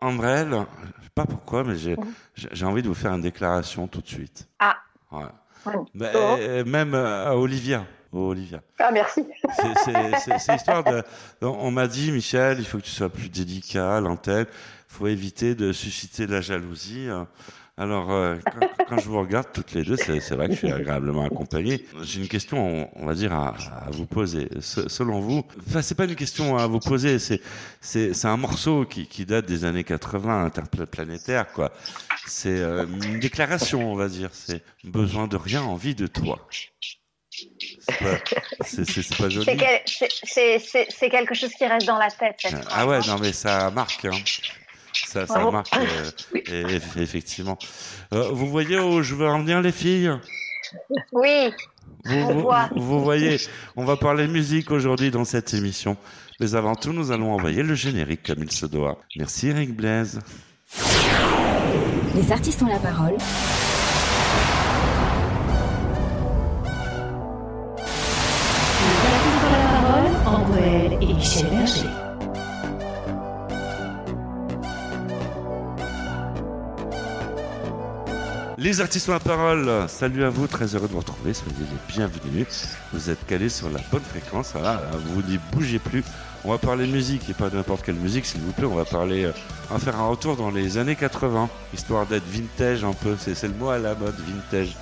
Ambrelle, je sais pas pourquoi, mais j'ai j'ai envie de vous faire une déclaration tout de suite. Ah. Ouais. Oh. même euh, à Olivia. Oh, Olivia. Ah, merci. C'est- C'est c'est- c'est histoire de. On on m'a dit, Michel, il faut que tu sois plus délicat à l'antenne. Il faut éviter de susciter de la jalousie. Alors, euh, quand, quand je vous regarde toutes les deux, c'est vrai que je suis agréablement accompagné. J'ai une question, on, on va dire, à, à vous poser. Se- selon vous, enfin, c'est pas une question à vous poser, c'est un morceau qui, qui date des années 80, interplanétaire, quoi. C'est euh, une déclaration, on va dire. C'est besoin de rien, envie de toi. C'est pas, joli. C'est quel- quelque chose qui reste dans la tête. cette Ah ouais, non mais ça marque. Hein. Ça, marque, euh, et- eff- effectivement. Euh, vous voyez où je veux en venir, les filles? Oui. vous, On vous- voit. vous voyez, on va parler musique aujourd'hui dans cette émission. Mais avant tout, nous allons envoyer le générique comme il se doit. Merci Eric Blaise. Les artistes ont la parole. Les artistes ont la parole, André et Michel Berger. Les artistes ont la parole. Salut à vous, très heureux de vous retrouver. Soyez les bienvenus. Vous êtes calés sur la bonne fréquence. Voilà, vous n'y bougez plus. On va parler musique et pas n'importe quelle musique, s'il vous plaît. On va parler, euh, on va faire un retour dans les années 80, histoire d'être vintage un peu. C'est le mot à la mode, vintage.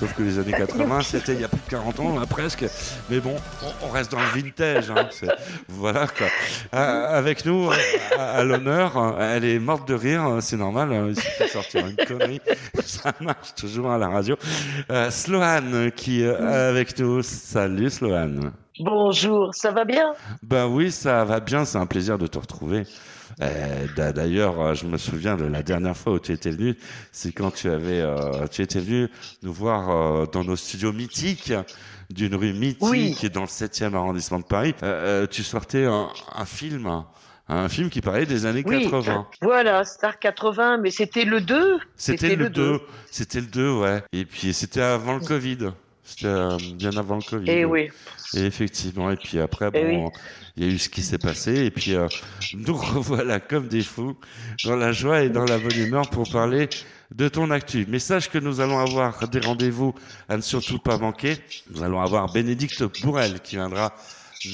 Sauf que les années 80, c'était il y a plus de 40 ans, là, presque. Mais bon, on, on reste dans le vintage. hein. C'est- Voilà quoi. Euh, avec nous, euh, à, à l'honneur, euh, elle est morte de rire, c'est normal. hein, il suffit de sortir une connerie, ça marche toujours à la radio. Euh, Sloane qui est avec nous. Salut Sloane. Bonjour, ça va bien? Ben oui, ça va bien, c'est un plaisir de te retrouver. Euh, d'a- D'ailleurs, euh, je me souviens de la dernière fois où tu étais venu, c'est quand tu avais, euh, tu étais venu nous voir euh, dans nos studios mythiques d'une rue mythique Oui. dans le 7e arrondissement de Paris. Tu sortais un, un film, un film qui parlait des années Oui. 80. Voilà, Star 80, mais c'était le 2 C'était le 2, c'était le 2, ouais. Et puis c'était avant le Covid. C'était bien avant le Covid. Eh oui. Et effectivement, et puis après, Eh bon, il y a eu ce qui s'est passé, et puis euh, nous revoilà comme des fous, dans la joie et dans la bonne humeur pour parler de ton actu. Mais sache que nous allons avoir des rendez-vous à ne surtout pas manquer. Nous allons avoir Bénédicte Bourrel qui viendra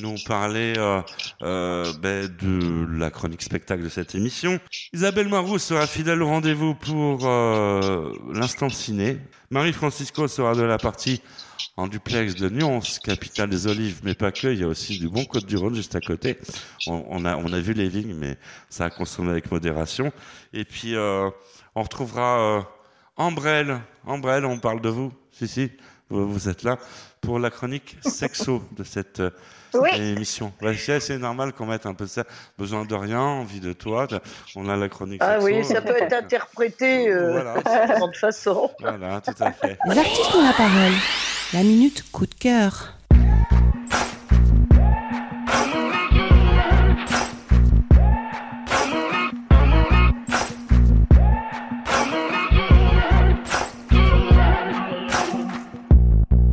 nous parler euh, euh, ben, de la chronique spectacle de cette émission. Isabelle Marou sera fidèle au rendez-vous pour euh, l'instant ciné. Marie-Francisco sera de la partie en duplex de Nyons, capitale des olives, mais pas que. Il y a aussi du bon Côte du Rhône juste à côté. On, on a, on a vu les vignes, mais ça a consommé avec modération. Et puis, euh, on retrouvera euh, Ambrelle. Ambrelle, on parle de vous. Si, si, vous, vous êtes là pour la chronique sexo de cette euh, Oui. émission. Ouais, c'est normal qu'on mette un peu ça. Besoin de rien, envie de toi. On a la chronique Ah sexo. oui, ça peut être interprété euh, Voilà. de différentes façons. Voilà, tout à fait. Les artistes ont la parole. La minute coup de cœur.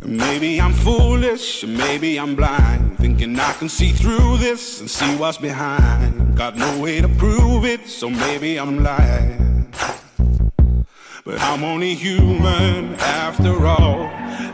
Maybe I'm foolish, maybe I'm blind, thinking I can see through this and see what's behind. Got no way to prove it, so maybe I'm lying. But I'm only human after all.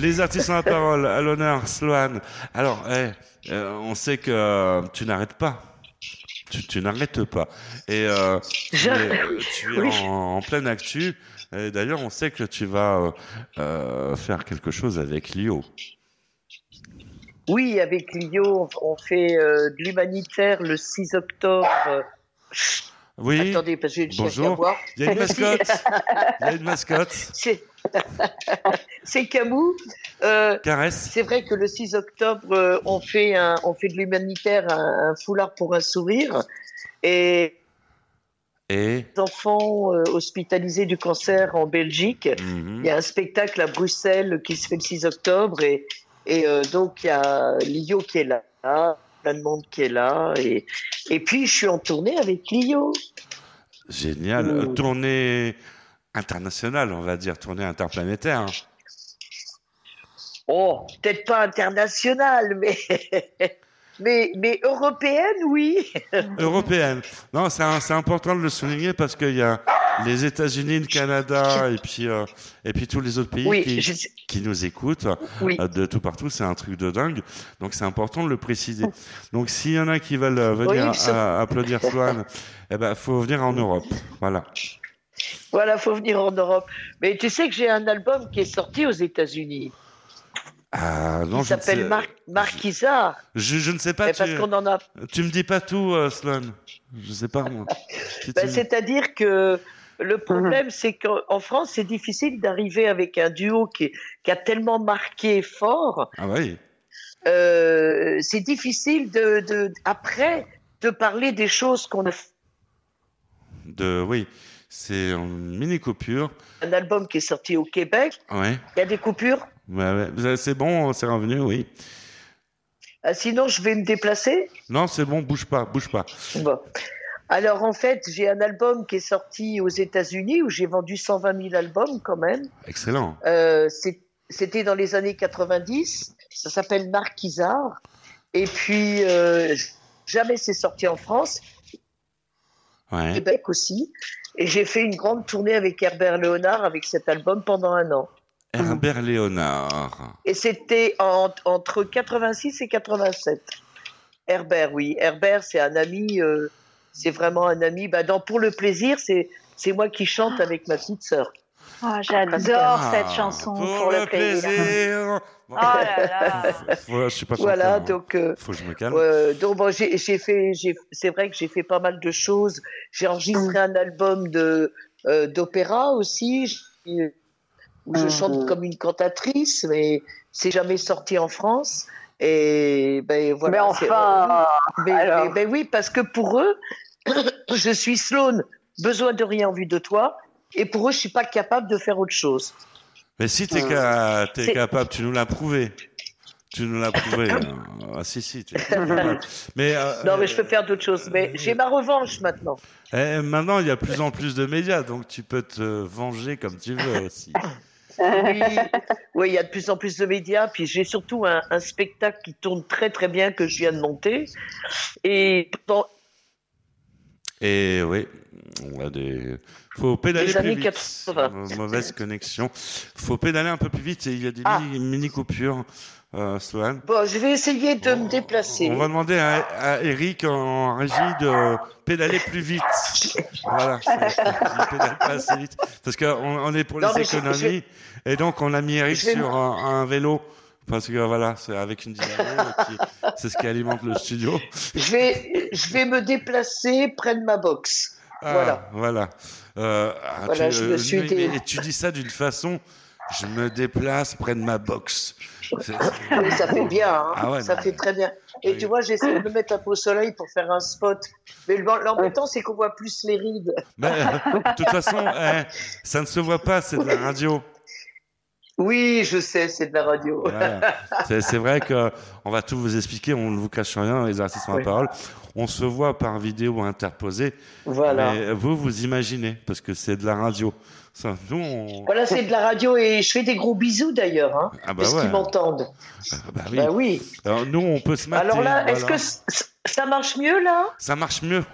Les artistes ont la parole. À l'honneur, Sloane. Alors, eh, euh, on sait que euh, tu n'arrêtes pas. Tu, tu n'arrêtes pas. Et euh, tu Je- es, tu es Oui. en, en pleine actu. Et D'ailleurs, on sait que tu vas euh, faire quelque chose avec Lio. Oui, avec Lio, on fait de l'humanitaire le 6 octobre. Oui. Attendez, parce que Bonjour. Il y a une mascotte. Il y a une mascotte. C'est c'est Camus. Euh, Caresse. c'est vrai que le 6 octobre, euh, on fait un, on fait de l'humanitaire un, un foulard pour un sourire et Et. les enfants euh, hospitalisés du cancer en Belgique. Mhm. Il y a un spectacle à Bruxelles qui se fait le 6 octobre et, et euh, donc il y a Lio qui est là, plein de monde qui est là et, et puis je suis en tournée avec Lio. Génial. Mmh. Euh, Tournée internationale, on va dire, tournée interplanétaire. Oh, peut-être pas international, mais mais mais européenne, oui. Européenne. Non, c'est important de le souligner parce qu'il y a les États-Unis, le Canada et puis euh, et puis tous les autres pays Oui, qui, je sais- qui nous écoutent oui. euh, de tout partout. C'est un truc de dingue. Donc c'est important de le préciser. Donc s'il y en a qui veulent euh, venir Oui, sauf- à- applaudir Swan, eh ben faut venir en Europe. Voilà. Voilà, faut venir en Europe. Mais tu sais que j'ai un album qui est sorti aux États-Unis. Ah non, Il s'appelle sais, Mar Marquisa. je, je ne sais pas. Tu, parce qu'on en a. tu me dis pas tout, euh, Sloan. Je sais pas moi. Ben, tu- C'est-à-dire que le problème, c'est qu'en France, c'est difficile d'arriver avec un duo qui, qui a tellement marqué fort. Ah oui. Euh, c'est difficile de, de après de parler des choses qu'on a. fait. De oui. C'est une mini coupure. Un album qui est sorti au Québec. Ouais. Il y a des coupures. Ouais, ouais. C'est bon, c'est revenu, oui. Ah, sinon, je vais me déplacer? Non, c'est bon, bouge pas, bouge pas. Bon. Alors en fait, j'ai un album qui est sorti aux États-Unis où j'ai vendu 120 000 albums quand même. Excellent. Euh, C'était dans les années 90. Ça s'appelle Marquisard. Et puis euh, jamais c'est sorti en France, Ouais. Québec aussi. Et j'ai fait une grande tournée avec Herbert Léonard avec cet album pendant un an. Herbert Léonard. Et c'était en- entre 86 et 87. Herbert, oui. Herbert, c'est un ami. euh, c'est vraiment un ami. Bah, dans Pour le plaisir, c'est c'est moi qui chante avec ma petite sœur. Oh, J'adore Ah, cette chanson pour, le plaisir. Bon, Oh là là. faut- je suis pas Voilà, chanteur, donc. euh, Faut que je me calme. Euh, donc bon, j'ai j'ai fait, j'ai- c'est vrai que j'ai fait pas mal de choses. J'ai enregistré un album de euh, d'opéra aussi, j'ai- où je chante comme une cantatrice, mais c'est jamais sorti en France. Et ben voilà. Mais enfin, mais, alors. mais- ben oui, parce que pour eux, je suis Sloane, besoin de rien en vue de toi, et pour eux, je suis pas capable de faire autre chose. Mais si t'es ca- t'es C'est- capable, tu nous l'as prouvé. Tu nous l'as prouvé. hein. ah si si. capable. Mais euh, Non, mais je peux faire d'autres choses. Mais j'ai ma revanche maintenant. eh, maintenant, il y a plus en plus de médias, donc tu peux te venger comme tu veux aussi. Oui, oui, il y a de plus en plus de médias. Puis j'ai surtout un, un spectacle qui tourne très très bien que je viens de monter. Et dans Et oui, on a des. Faut pédaler Les plus vite. 80. Mau- Mauvaise connexion. Faut pédaler un peu plus vite. et Il y a des Ah. mini, mini coupures, euh, bon, je vais essayer de me déplacer. On va demander à, à Eric en régie de pédaler plus vite. Voilà. Il pédale pas assez vite. Parce qu'on on est pour Non, les je- économies. je Et donc, on a mis Eric Je sur un, un vélo. Parce que voilà, c'est avec une dynamo. et C'est ce qui alimente le studio. Je vais, je vais me déplacer près de ma box. Ah, Voilà. Voilà. Euh, ah, Voilà, tu, je me euh, suis dé- tu dis ça d'une façon, je me déplace près de ma box. Mais ça fait bien, hein. Ah ouais, ça non. fait très bien. Et Oui. tu vois, j'essaie de me mettre un peu au soleil pour faire un spot. Mais le- l'embêtant, c'est qu'on voit plus les rides. Mais, euh, de toute façon, eh, ça ne se voit pas, c'est de la radio. Oui, je sais, c'est de la radio. C'est c'est vrai que on va tout vous expliquer, on ne vous cache rien, les artistes ont la Oui. parole. On se voit par vidéo interposée, Voilà. mais vous, vous imaginez, parce que c'est de la radio. Ça, nous, on... Voilà, c'est de la radio et je fais des gros bisous d'ailleurs, hein, Ah bah parce ouais. qu'ils m'entendent. Ah bah oui. Bah oui. Alors, nous, on peut se mater. Alors là, est-ce que ça marche mieux là? Ça marche mieux,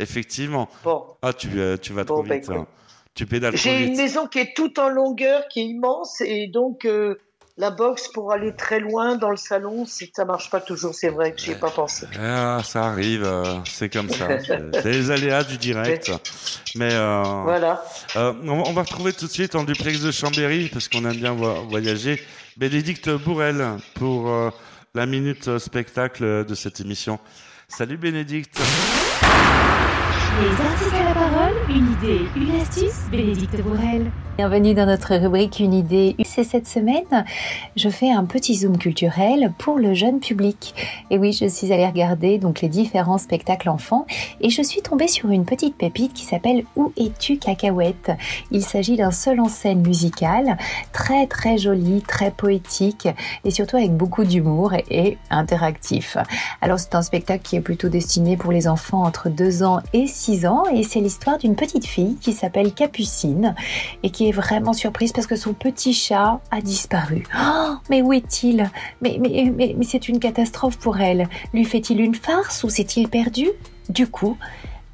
effectivement. Bon. Ah, tu, euh, tu vas Bon, trop bah, vite. hein. Tu pédales trop J'ai une maison qui est toute en longueur, qui est immense, et donc euh, la box pour aller très loin dans le salon, c'est- ça marche pas toujours, c'est vrai que j'y ai pas pensé. Ah, ça arrive, euh, c'est comme ça. C'est les aléas du direct. Mais euh, Voilà. euh, on, va- on va retrouver tout de suite en duplex de Chambéry, parce qu'on aime bien vo- voyager, Bénédicte Bourrel pour euh, la minute spectacle de cette émission. Salut Bénédicte. Les artistes à la parole, une idée, une astuce, Bénédicte Bourrel. Bienvenue dans notre rubrique Une idée. C'est cette semaine, je fais un petit zoom culturel pour le jeune public. Et oui, je suis allée regarder donc les différents spectacles enfants et je suis tombée sur une petite pépite qui s'appelle Où es-tu cacahuète? Il s'agit d'un seul en scène musical, très très joli, très poétique et surtout avec beaucoup d'humour et interactif. Alors c'est un spectacle qui est plutôt destiné pour les enfants entre 2 ans et 6 ans et c'est l'histoire d'une petite fille qui s'appelle Capucine et qui est vraiment surprise parce que son petit chat a disparu. Oh, mais où est-il? Mais, mais, mais c'est une catastrophe pour elle. Lui fait-il une farce ou s'est-il perdu? Du coup,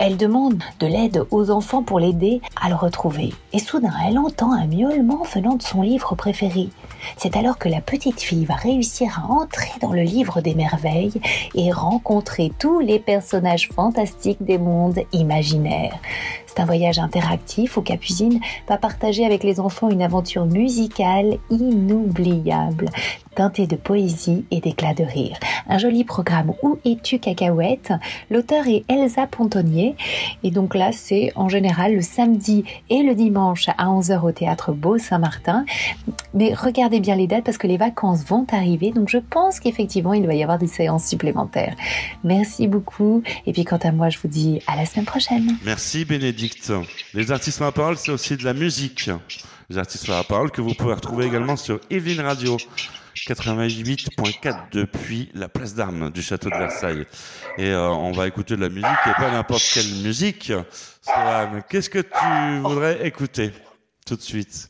elle demande de l'aide aux enfants pour l'aider à le retrouver. Et soudain, elle entend un miaulement venant de son livre préféré. C'est alors que la petite fille va réussir à entrer dans le livre des merveilles et rencontrer tous les personnages fantastiques des mondes imaginaires. C'est un voyage interactif où Capucine va partager avec les enfants une aventure musicale inoubliable, teintée de poésie et d'éclats de rire. Un joli programme Où es-tu cacahuète? L'auteur est Elsa Pontonnier et donc là c'est en général le samedi et le dimanche à 11h au théâtre Beau Saint-Martin. Mais regardez bien les dates parce que les vacances vont arriver donc je pense qu'effectivement il va y avoir des séances supplémentaires. Merci beaucoup et puis quant à moi je vous dis à la semaine prochaine. Merci Bénédicte. Les artistes à la parole, c'est aussi de la musique. Les artistes à la parole que vous pouvez retrouver également sur Evelyn Radio 88.4 depuis la place d'armes du château de Versailles. Et euh, on va écouter de la musique et pas n'importe quelle musique. Qu'est-ce que tu voudrais écouter tout de suite?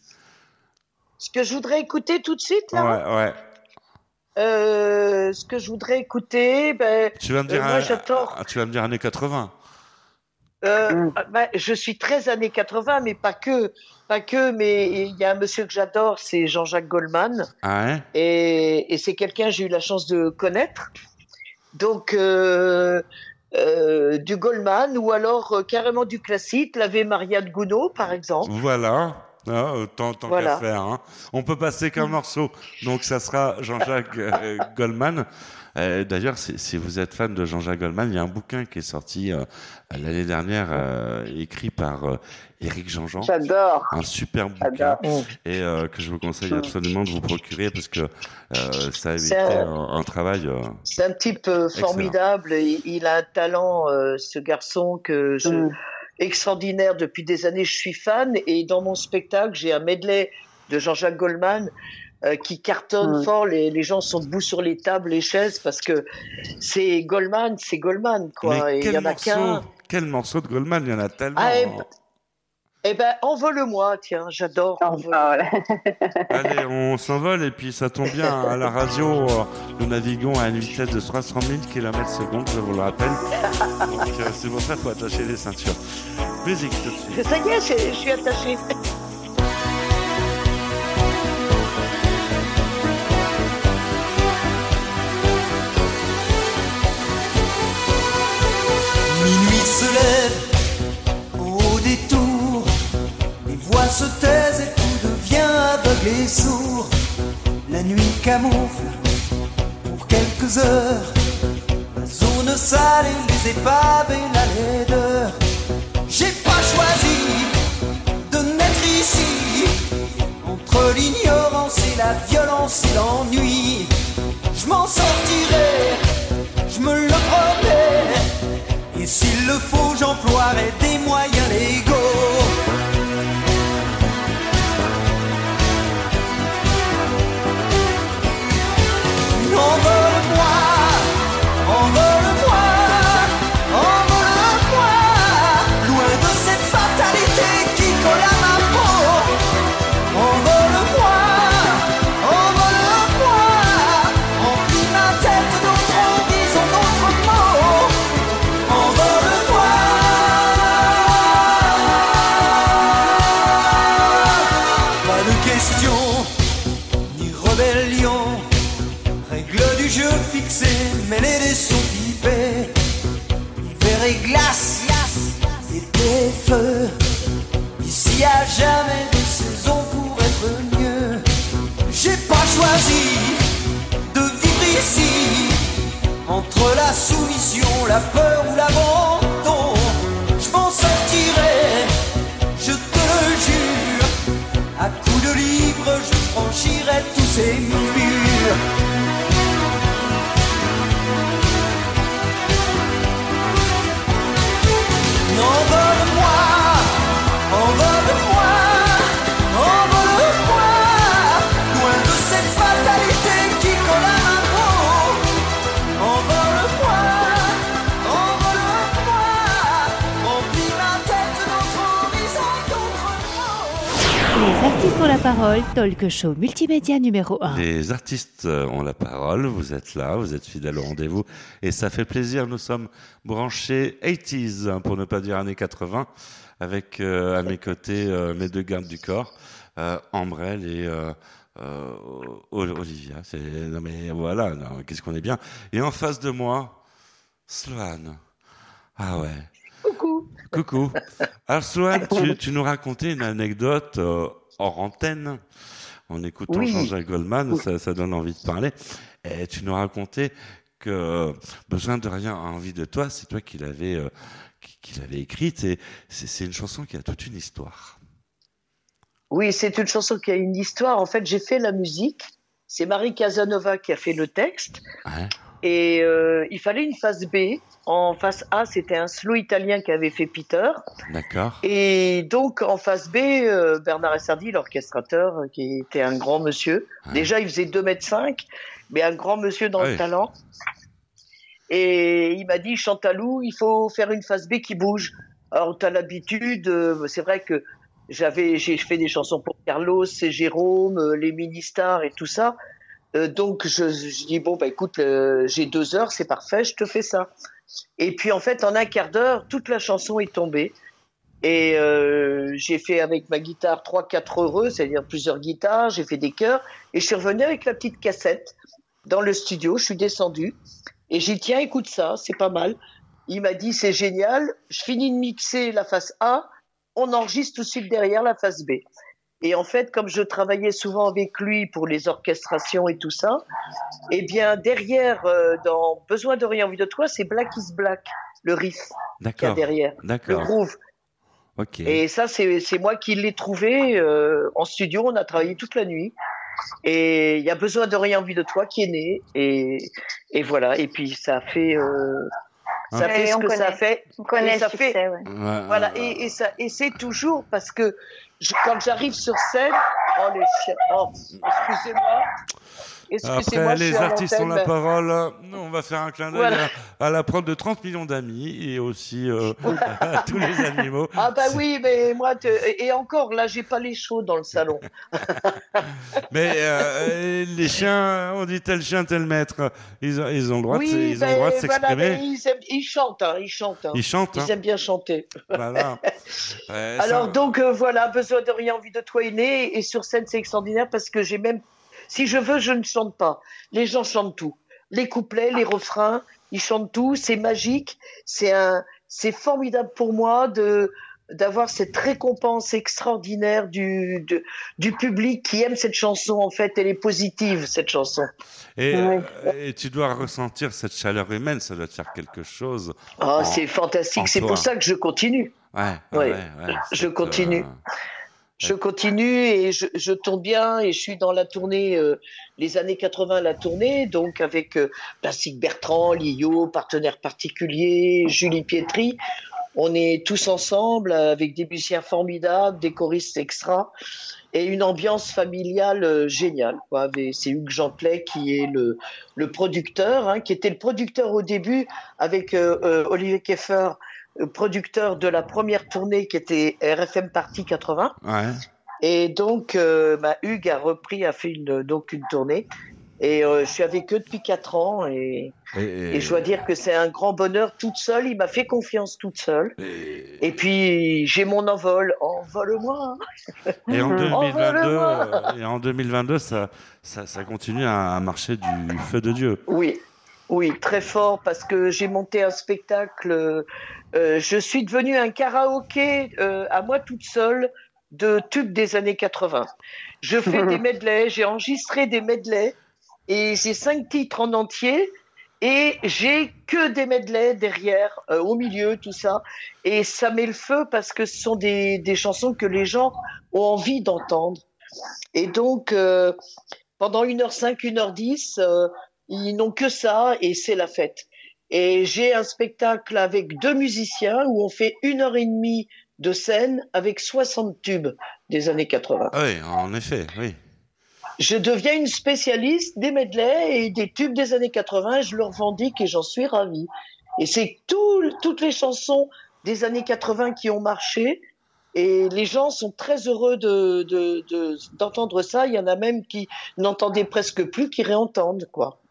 Ce que je voudrais écouter tout de suite, là? Ouais, ouais. Euh, ce que je voudrais écouter, ben, Tu vas me dire, euh, moi un- j'adore. ah, tu vas me dire années 80. Euh, ben, je suis très années 80, mais pas que, pas que. Mais il y a un monsieur que j'adore, c'est Jean-Jacques Goldman, Ah ouais? Et, et c'est quelqu'un que j'ai eu la chance de connaître. Donc euh, euh, du Goldman ou alors carrément du classique, l'Ave Maria de Gounod, par exemple. Voilà. Ah, tant tant Voilà. qu'à faire. Hein. On peut passer qu'un morceau. Donc ça sera Jean-Jacques Goldman. Euh, D'ailleurs, si, si vous êtes fan de Jean-Jacques Goldman, il y a un bouquin qui est sorti euh, l'année dernière, euh, écrit par euh, Éric Jean-Jean. J'adore. Un super bouquin J'adore. et euh, que je vous conseille absolument de vous procurer parce que euh, ça a été un- un, un travail. euh, C'est un type euh, formidable. Il, il a un talent, euh, ce garçon, que je, Mm. extraordinaire. Depuis des années, je suis fan. Et dans mon spectacle, j'ai un medley de Jean-Jacques Goldman euh, qui cartonne fort. Les, les gens sont debout sur les tables, les chaises, parce que c'est Goldman, c'est Goldman, quoi. Il y en a morceau, qu'un. quel morceau de Goldman Il y en a tellement. Ah, eh hein. ben, Eh ben, envole-moi, tiens, j'adore. Oh, Envole- voilà. Allez, on s'envole et puis ça tombe bien. À la radio, euh, nous naviguons à une vitesse de 300 000 km secondes, je vous le rappelle. Donc euh, c'est pour ça qu'il faut attacher les ceintures. Musique tout de suite. Ça y est, je, je suis attachée. Devient aveugle et sourd. La nuit camoufle pour quelques heures la zone sale les épaves et la laideur. J'ai pas choisi de naître ici, entre l'ignorance et la violence et l'ennui. Je m'en sortirai, je me le promets. Et s'il le faut, j'emploierai des moyens légaux. la peur ou l'abandon, je m'en sortirai, je te le jure. À coups de livre, je franchirai tous ces murs. Parole, talk show multimédia numéro 1. Les artistes euh, ont la parole, vous êtes là, vous êtes fidèles au rendez-vous et ça fait plaisir. Nous sommes branchés 80s, hein, pour ne pas dire années 80, avec euh, à mes côtés euh, mes deux gardes du corps, euh, Ambrelle et euh, euh, Olivia. C'est- Non mais voilà, qu'est-ce qu'on est bien. Et en face de moi, Sloane. Ah ouais. Coucou. Coucou. Alors Sloane, tu, tu nous racontais une anecdote euh, hors antenne. En écoutant Oui. Jean-Jacques Goldman, Oui. ça, ça donne envie de parler. Et tu nous racontais que Besoin de rien a envie de toi, c'est toi qui l'avais euh, qui, qui l'avais écrite. Et c'est c'est une chanson qui a toute une histoire. Oui, c'est une chanson qui a une histoire. En fait, j'ai fait la musique. C'est Marie Casanova qui a fait le texte. Ouais. Et euh, il fallait une phase B. En face A, c'était un slow italien qui avait fait Peter. D'accord. Et donc, en face B, euh, Bernard Essardi, l'orchestrateur, euh, qui était un grand monsieur. Ouais. Déjà, il faisait 2 mètres 5, mais un grand monsieur dans Ouais. le talent. Et il m'a dit, Chantalou, il faut faire une phase B qui bouge. Alors, tu as l'habitude, euh, c'est vrai que j'avais, j'ai fait des chansons pour Carlos et Jérôme, euh, les mini-stars et tout ça. Euh, donc, je, je dis, bon, bah écoute, j'ai deux heures, c'est parfait, je te fais ça. Et puis, en fait, en un quart d'heure, toute la chanson est tombée. Et euh, j'ai fait avec ma guitare trois, quatre heureux, c'est-à-dire plusieurs guitares, j'ai fait des chœurs, et je suis revenu avec la petite cassette dans le studio, je suis descendu, et j'ai dit, tiens, écoute ça, c'est pas mal. Il m'a dit, c'est génial, je finis de mixer la face A, on enregistre tout de suite derrière la face B. Et en fait, comme je travaillais souvent avec lui pour les orchestrations et tout ça, eh bien, derrière, euh, dans Besoin de rien, envie de toi, c'est Black is Black, le riff qu'il y a derrière, le D'accord. groove. Ok. Et ça, c'est c'est moi qui l'ai trouvé euh, en studio. On a travaillé toute la nuit. Et il y a besoin de rien envie de toi qui est né. Et, et voilà. Et puis ça a fait, euh, ça Hein. fait ce on que ça connaît. fait. On connaît Et le ça succès, fait- ouais. Voilà. Et, et ça, et c'est toujours parce que je- quand j'arrive sur scène, oh les chiens, oh, excusez-moi. Après, les artistes ont la parole. On va faire un clin d'œil Voilà. à, à la prod de 30 millions d'amis et aussi euh, à tous les animaux. Ah bah oui, mais moi, te- et encore, là, j'ai pas les chauds dans le salon. Mais euh, les chiens, on dit tel chien, tel maître. Ils ont, ils ont le droit de, ils ont le droit de ben, voilà, s'exprimer. ils, aiment- ils chantent, hein, ils chantent. hein. ils chantent. hein. Ils aiment bien chanter. Voilà. Ouais, Alors ça- donc euh, voilà, besoin de rien, envie de toi est né et sur scène c'est extraordinaire parce que j'ai même, si je veux, je ne chante pas. Les gens chantent tout, les couplets, les refrains, ils chantent tout, c'est magique, c'est un, c'est formidable pour moi de d'avoir cette récompense extraordinaire du, de- du public qui aime cette chanson. En fait, elle est positive cette chanson. et, Ouais. euh, et tu dois ressentir cette chaleur humaine, ça doit te faire quelque chose. Oh, c'est fantastique, c'est pour ça que je continue. Ouais, Ouais. Je continue. euh, Je continue et je, tourne bien et je suis dans la tournée, euh, les années 80, la tournée, donc avec euh, Bertrand, Lio, partenaire particulier, Julie Pietri. On est tous ensemble avec des musiciens formidables, des choristes extra et une ambiance familiale euh, géniale. C'est Hugues Jeantelet qui est le, producteur, hein, qui était le producteur au début avec euh, Olivier Keffer, producteur de la première tournée qui était RFM Party 80. Ouais. Et donc, euh, bah, Hugues a repris, a fait une, donc une tournée. Et euh, je suis avec eux depuis quatre ans. Et, Et, et je dois dire que c'est un grand bonheur toute seule. Il m'a fait confiance toute seule. et- Et puis, j'ai mon envol. Envole-moi. et en 2022, Envole-moi. euh, et en 2022, ça, ça, ça continue à marcher du feu de Dieu. Oui, oui, très fort parce que j'ai monté un spectacle. euh, euh, je suis devenue un karaoké euh, à moi toute seule de tubes des années 80. Je fais des medleys, j'ai enregistré des medleys et j'ai cinq titres en entier et j'ai que des medleys derrière, euh, au milieu, tout ça. Et ça met le feu parce que ce sont des, des chansons que les gens ont envie d'entendre. Et donc, euh, pendant 1h05, 1h10, euh, ils n'ont que ça et c'est la fête. Et j'ai un spectacle avec deux musiciens où on fait une heure et demie de scène avec 60 tubes des années 80. Ah Oui, en effet, oui. Je deviens une spécialiste des medleys et des tubes des années 80 et je le revendique et j'en suis ravie. Et c'est tout- toutes les chansons des années 80 qui ont marché Et les gens sont très heureux de de- de- d'entendre ça. Il y en a même qui n'entendaient presque plus, qui réentendent, quoi.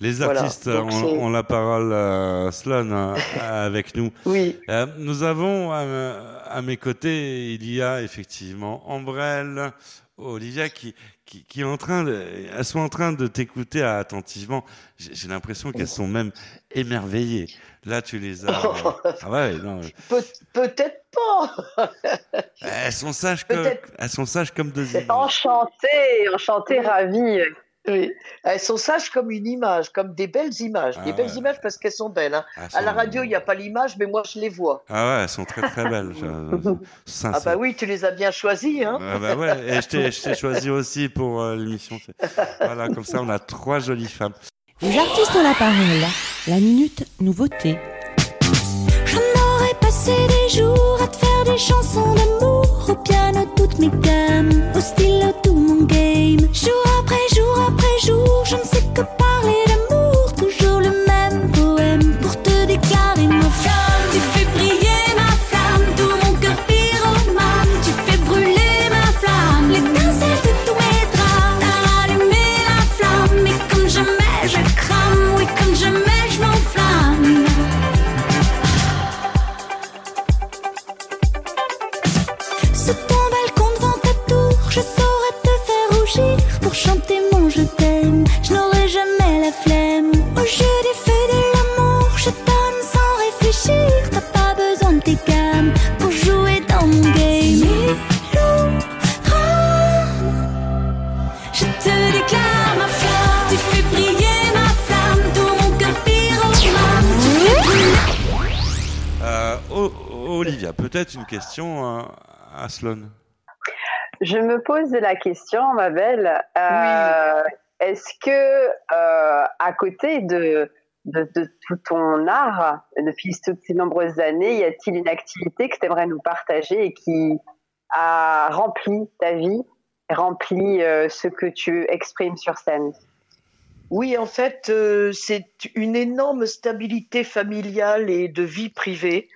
Les artistes ont, la parole, euh, Sloan, euh, avec nous. Oui. Euh, nous avons euh, à mes côtés, il y a effectivement Ambrelle, Olivia, qui, qui, qui est en train de, elles sont en train de t'écouter attentivement. J'ai l'impression qu'elles sont même émerveillées. Là, tu les as. euh, ah ouais, non. Peut- Peut-être pas. Elles sont sages comme, elles sont sages comme deux images. Enchantée, enchantée, ravie. Oui. Elles sont sages comme une image, comme des belles images. Ah des belles ouais. images parce qu'elles sont belles. hein. Elles À la radio, il n'y a pas l'image, mais moi, je les vois. Ah ouais, elles sont très très belles. Ah bah oui, tu les as bien choisies. Hein. Ah bah ouais, et je t'ai, choisi aussi pour euh, l'émission. Voilà, comme ça, on a trois jolies femmes. Les artistes ont la parole. La minute nouveauté. J'en aurais passé des jours à te faire des chansons d'amour Au piano toutes mes gammes, au stylo tout mon game Jour après jour après jour, je ne sais que parler Olivia, peut-être une question euh, à Sloan. Je me pose la question, ma belle. euh, Est-ce que, euh, à côté de, de, de tout ton art, depuis toutes ces nombreuses années, y a-t-il une activité que tu aimerais nous partager et qui a rempli ta vie, rempli euh, ce que tu exprimes sur scène? Oui, en fait, euh, c'est une énorme stabilité familiale et de vie privée.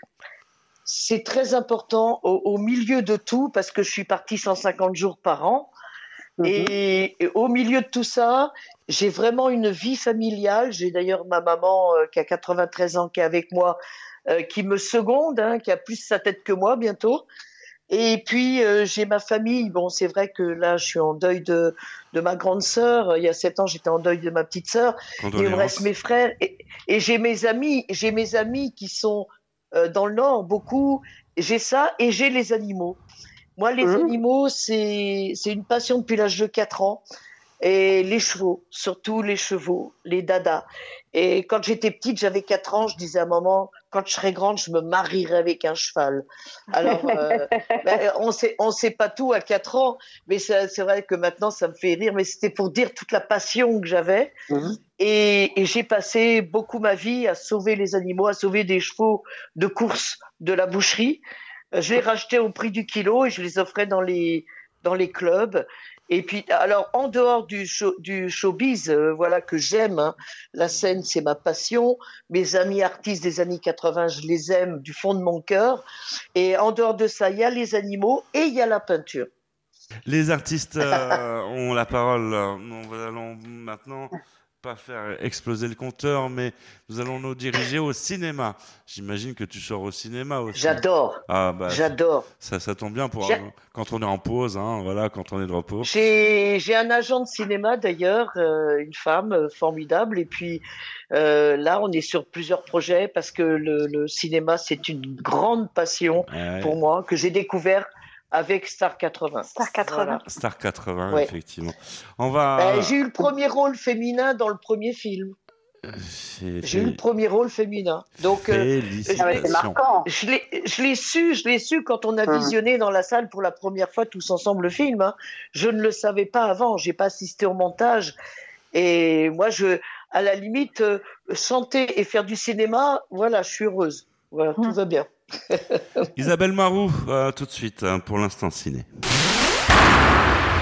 C'est très important au, au milieu de tout parce que je suis partie 150 jours par an. Et, et au milieu de tout ça, j'ai vraiment une vie familiale. J'ai d'ailleurs ma maman euh, qui a 93 ans qui est avec moi, euh, qui me seconde, hein, qui a plus sa tête que moi bientôt. Et puis euh, j'ai ma famille. Bon, c'est vrai que là, je suis en deuil de, de ma grande sœur. Il y a sept ans, j'étais en deuil de ma petite sœur. Il me reste mes frères et, et j'ai mes amis. J'ai mes amis qui sont euh, dans le Nord, beaucoup. J'ai ça et j'ai les animaux. Moi, les Mhm. animaux, c'est c'est une passion depuis l'âge de 4 ans. Et les chevaux, surtout les chevaux, les dadas. Et quand j'étais petite, j'avais 4 ans, je disais à maman, quand je serai grande, je me marierai avec un cheval. Alors, euh, ben, on sait, on sait pas tout à 4 ans, mais c'est vrai que maintenant, ça me fait rire. Mais c'était pour dire toute la passion que j'avais. Et, et j'ai passé beaucoup ma vie à sauver les animaux, à sauver des chevaux de course de la boucherie. Euh, Je les rachetais au prix du kilo et je les offrais dans les dans les clubs. Et puis, alors en dehors du show, du showbiz, euh, voilà que j'aime. hein. La scène, c'est ma passion. Mes amis artistes des années 80, je les aime du fond de mon cœur. Et en dehors de ça, il y a les animaux et il y a la peinture. Les artistes euh, ont la parole. Nous allons maintenant pas faire exploser le compteur, mais nous allons nous diriger au cinéma. J'imagine que tu sors au cinéma aussi. J'adore. Ah bah, J'adore. Ça, ça tombe bien pour quand on est en pause, hein, voilà, quand on est de repos. J'ai un agent de cinéma d'ailleurs, euh, une femme euh, formidable. Et puis euh, là, on est sur plusieurs projets parce que le, le cinéma, c'est une grande passion Ouais. pour moi que j'ai découvert avec Star 80. Star 80. Voilà. Star 80, Ouais. effectivement. On va. Euh, j'ai eu le premier rôle féminin dans le premier film. J'ai J'ai eu le premier rôle féminin. Donc, euh, Ah c'est marquant. je l'ai, je l'ai su, je l'ai su quand on a Mhm. visionné dans la salle pour la première fois tous ensemble le film. hein. Je ne le savais pas avant, j'ai pas assisté au montage. Et moi, je, à la limite, euh, chanter et faire du cinéma, voilà, je suis heureuse. Voilà, tout va bien. Isabelle Marou, euh, tout de suite, hein, pour l'instant ciné.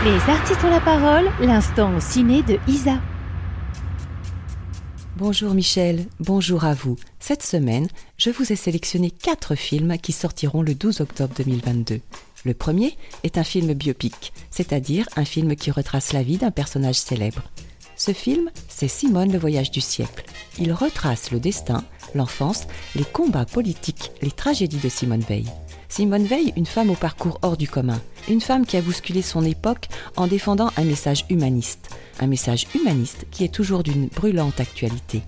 Les artistes ont la parole, l'instant ciné de Isa. Bonjour Michel, bonjour à vous. Cette semaine, je vous ai sélectionné quatre films qui sortiront le 12 octobre 2022. Le premier est un film biopic, c'est-à-dire un film qui retrace la vie d'un personnage célèbre. Ce film, c'est Simone le voyage du siècle. Il retrace le destin, l'enfance, les combats politiques, les tragédies de Simone Veil. Simone Veil, une femme au parcours hors du commun, une femme qui a bousculé son époque en défendant un message humaniste, un message humaniste qui est toujours d'une brûlante actualité.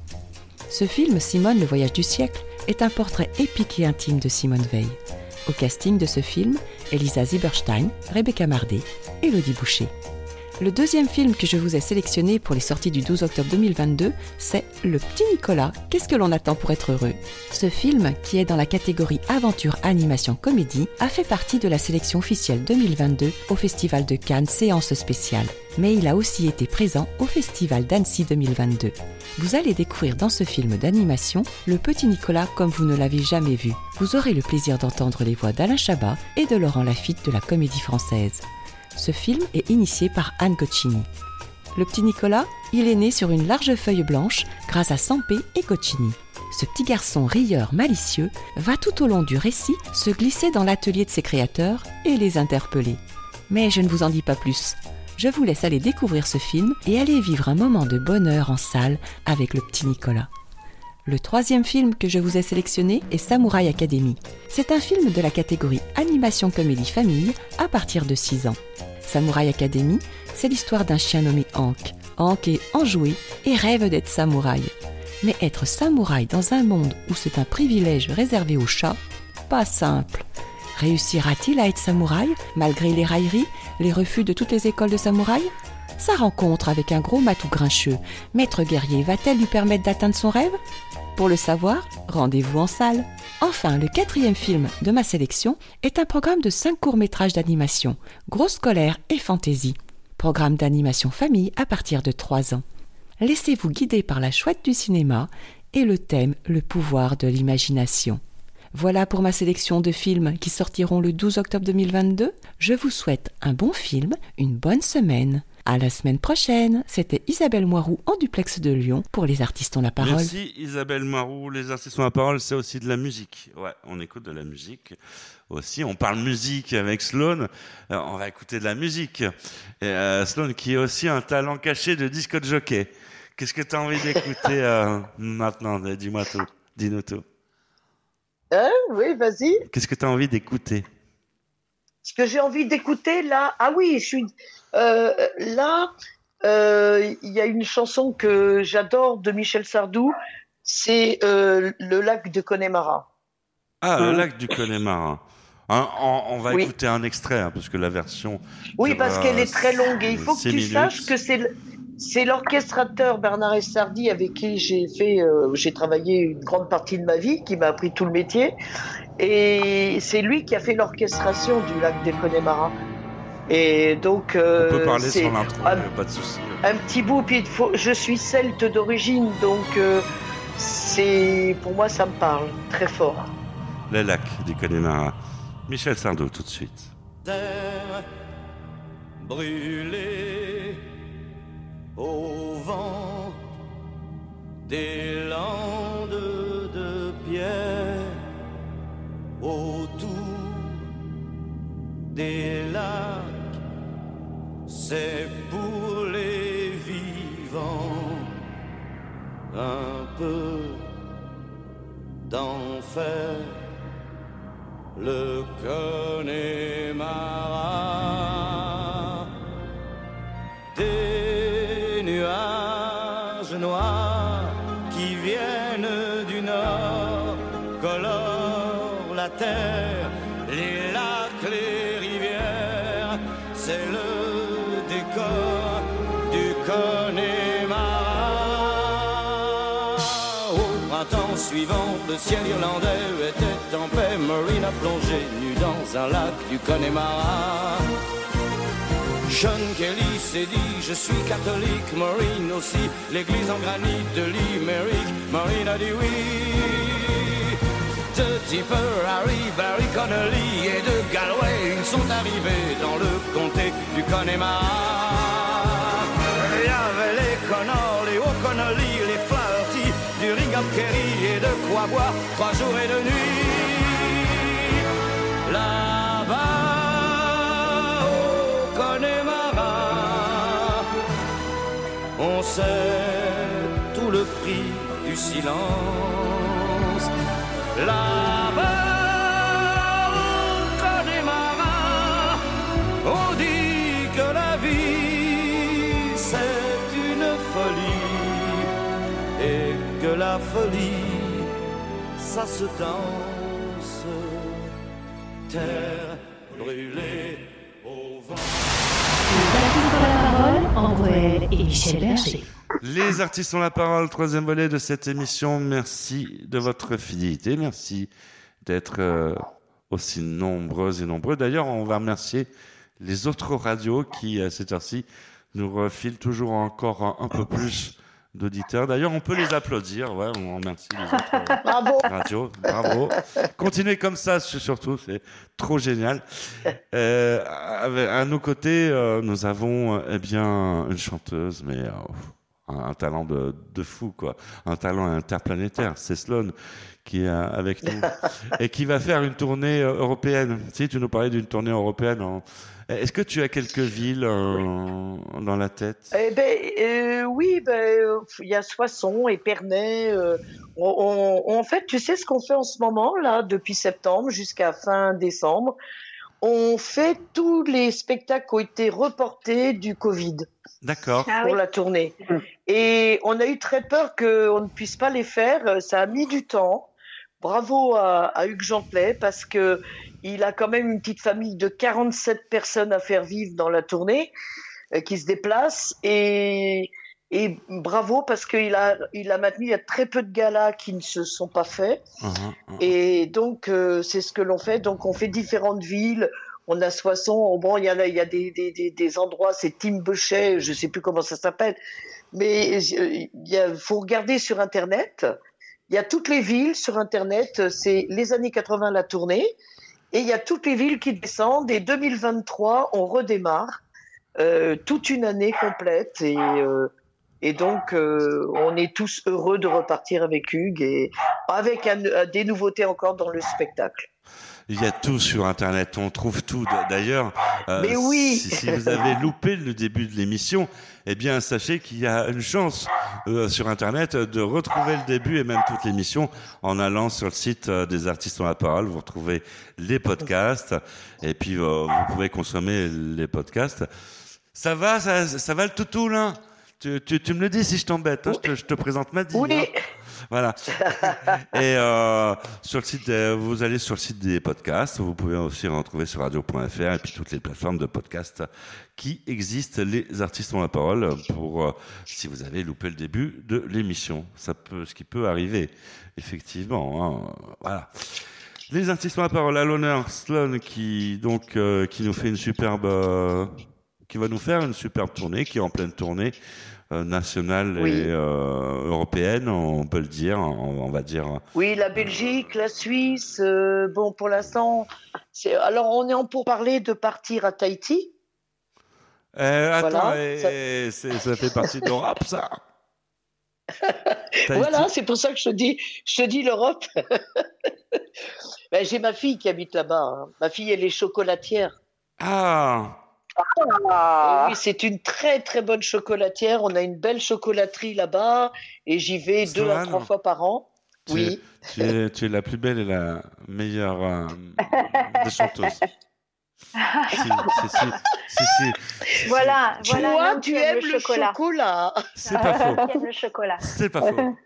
Ce film, Simone le voyage du siècle, est un portrait épique et intime de Simone Veil. Au casting de ce film, Elisa Zieberstein, Rebecca Mardet, Elodie Boucher. Le deuxième film que je vous ai sélectionné pour les sorties du 12 octobre 2022, c'est Le Petit Nicolas, qu'est-ce que l'on attend pour être heureux? Ce film, qui est dans la catégorie aventure animation comédie, a fait partie de la sélection officielle 2022 au Festival de Cannes séance spéciale. Mais il a aussi été présent au Festival d'Annecy 2022. Vous allez découvrir dans ce film d'animation Le Petit Nicolas comme vous ne l'avez jamais vu. Vous aurez le plaisir d'entendre les voix d'Alain Chabat et de Laurent Lafitte de la comédie française. Ce film est initié par Anne Coccini. Le petit Nicolas, il est né sur une large feuille blanche grâce à Sampé et Coccini. Ce petit garçon rieur malicieux va tout au long du récit se glisser dans l'atelier de ses créateurs et les interpeller. Mais je ne vous en dis pas plus. Je vous laisse aller découvrir ce film et aller vivre un moment de bonheur en salle avec le petit Nicolas. Le troisième film que je vous ai sélectionné est Samouraï Academy. C'est un film de la catégorie animation comédie famille à partir de 6 ans. Samouraï Academy, c'est l'histoire d'un chien nommé Hank. Hank est enjoué et rêve d'être samouraï. Mais être samouraï dans un monde où c'est un privilège réservé aux chats, pas simple. Réussira-t-il à être samouraï malgré les railleries, les refus de toutes les écoles de samouraï? Sa rencontre avec un gros matou grincheux, maître guerrier, va-t-elle lui permettre d'atteindre son rêve? Pour le savoir, rendez-vous en salle. Enfin, le quatrième film de ma sélection est un programme de cinq courts-métrages d'animation, grosse colère et fantaisie. Programme d'animation famille à partir de 3 ans. Laissez-vous guider par la chouette du cinéma et le thème le pouvoir de l'imagination. Voilà pour ma sélection de films qui sortiront le 12 octobre 2022. Je vous souhaite un bon film, une bonne semaine. À la semaine prochaine. C'était Isabelle Moiroux en duplex de Lyon pour Les Artistes ont la parole. Merci Isabelle Moiroux. Les artistes ont la parole, c'est aussi de la musique. Ouais, on écoute de la musique aussi. On parle musique avec Sloan. Euh, on va écouter de la musique. Et, euh, Sloan qui est aussi un talent caché de disco de jockey. Qu'est-ce que tu as envie d'écouter euh, maintenant? Dis-moi tout. Dis-nous tout. Hein oui, vas-y. Qu'est-ce que tu as envie d'écouter? Ce que j'ai envie d'écouter là, ah oui, je suis là. euh, Il y a une chanson que j'adore de Michel Sardou, c'est euh, le lac de Connemara. Ah, le lac du Connemara. Hein, on, on va Oui. écouter un extrait, hein, parce que la version. Oui, parce qu'elle est très longue et il faut que tu minutes. saches que c'est le- c'est l'orchestrateur Bernard Estardi avec qui j'ai fait euh, j'ai travaillé une grande partie de ma vie, qui m'a appris tout le métier, et c'est lui qui a fait l'orchestration du lac des Connemara. Et donc euh, On peut parler sur l'intro, un, a pas de souci. un petit bout. Puis il faut, je suis celte d'origine, donc euh, c'est pour moi ça me parle très fort. Le lac du Connemara. Michel Sardou, tout de suite. terre brûlée au vent des landes de pierre autour des lacs c'est pour les vivants un peu d'enfer. Le Connemara des nuages noirs qui viennent du nord colorent la terre, le ciel irlandais était en paix. Marine a plongé nu dans un lac du Connemara. Sean Kelly s'est dit je suis catholique, Maureen aussi, l'église en granit de Limerick, Maureen a dit oui. De Tipper, Harry, Barry Connolly et de Galway, ils sont arrivés dans le comté du Connemara. Il y avait les Connors, les O'Connolly, les Flaherty trois jours et deux nuits. Là-bas, au Connemara, on sait tout le prix du silence. Là-bas, au Connemara, on dit que la vie c'est une folie et que la folie ça se danse. Terre brûlée au vent. La parole, André et Michel Berger. Les artistes ont la parole, troisième volet de cette émission. Merci de votre fidélité. Merci d'être euh, aussi nombreuses et nombreux. D'ailleurs, on va remercier les autres radios qui, à cette heure-ci, nous refilent toujours encore un, un peu plus d'auditeurs. D'ailleurs, on peut les applaudir. Ouais, on remercie les autres euh, Bravo. radios. Bravo. Continuez comme ça, surtout. C'est trop génial. Euh, à nos côtés, euh, nous avons eh bien une chanteuse, mais euh, un, talent de, de fou, quoi. Un talent interplanétaire. C'est Sloan qui est avec nous et qui va faire une tournée européenne. Si tu nous parlais d'une tournée européenne. en- Est-ce que tu as quelques villes euh, dans la tête? Eh ben, euh, oui, ben, euh, il y a Soissons, Épernay. euh, on, on- en fait, tu sais ce qu'on fait en ce moment, là, depuis septembre jusqu'à fin décembre? On fait tous les spectacles qui ont été reportés du Covid D'accord. pour la tournée. Et on a eu très peur qu'on ne puisse pas les faire. Ça a mis du temps. Bravo à, à Hugues Gentelet parce que il a quand même une petite famille de 47 personnes à faire vivre dans la tournée euh, qui se déplacent. Et et bravo parce qu'il a il a maintenu il y a très peu de galas qui ne se sont pas faits. Et donc euh, c'est ce que l'on fait. Donc on fait différentes villes. On a Soissons. Bon il y a il y a des des des, des endroits. C'est Timbechet je sais plus comment ça s'appelle. Mais euh, il faut regarder sur internet il y a toutes les villes sur internet c'est les années 80 la tournée et il y a toutes les villes qui descendent et 2023 on redémarre euh, toute une année complète et euh, donc euh, on est tous heureux de repartir avec Hugues et avec des nouveautés encore dans le spectacle. Il y a tout sur Internet, on trouve tout. D'ailleurs, euh, Mais oui. si, si vous avez loupé le début de l'émission, eh bien, sachez qu'il y a une chance euh, sur Internet de retrouver le début et même toute l'émission en allant sur le site euh, des artistes ont la parole. Vous retrouvez les podcasts et puis euh, vous pouvez consommer les podcasts. Ça va, ça, ça va le toutou là? Tu, tu, tu me le dis si je t'embête, hein, je, te, je te présente Maddy. Oui. hein. Voilà. Et euh, sur le site, vous allez sur le site des podcasts. Vous pouvez aussi retrouver sur radio.fr et puis toutes les plateformes de podcasts qui existent. Les artistes ont la parole pour euh, si vous avez loupé le début de l'émission. Ça peut, ce qui peut arriver, effectivement. hein. Voilà. Les artistes ont la parole. À l'honneur, Sloan qui donc euh, qui nous fait une superbe, euh, qui va nous faire une superbe tournée, qui est en pleine tournée euh, nationale Oui. et euh, européenne, on peut le dire, on, on va dire. Oui, la Belgique, la Suisse, euh, bon pour l'instant, alors on est en pour parler de partir à Tahiti. Attends, Voilà, c'est- ça fait partie de l'Europe, ça. Voilà, c'est pour ça que je te dis, je te dis l'Europe. Ben, j'ai ma fille qui habite là-bas. hein. Ma fille, elle est chocolatière. Ah, Et oui, c'est une très très bonne chocolatière. On a une belle chocolaterie là-bas et j'y vais deux à trois fois par an. tu, Oui. tu es, tu es la plus belle et la meilleure euh, des chanteuses. si, si, si, si, si. Voilà, Tu voilà. vois, l'homme tu aimes le chocolat. C'est pas faux. Le chocolat. C'est pas faux.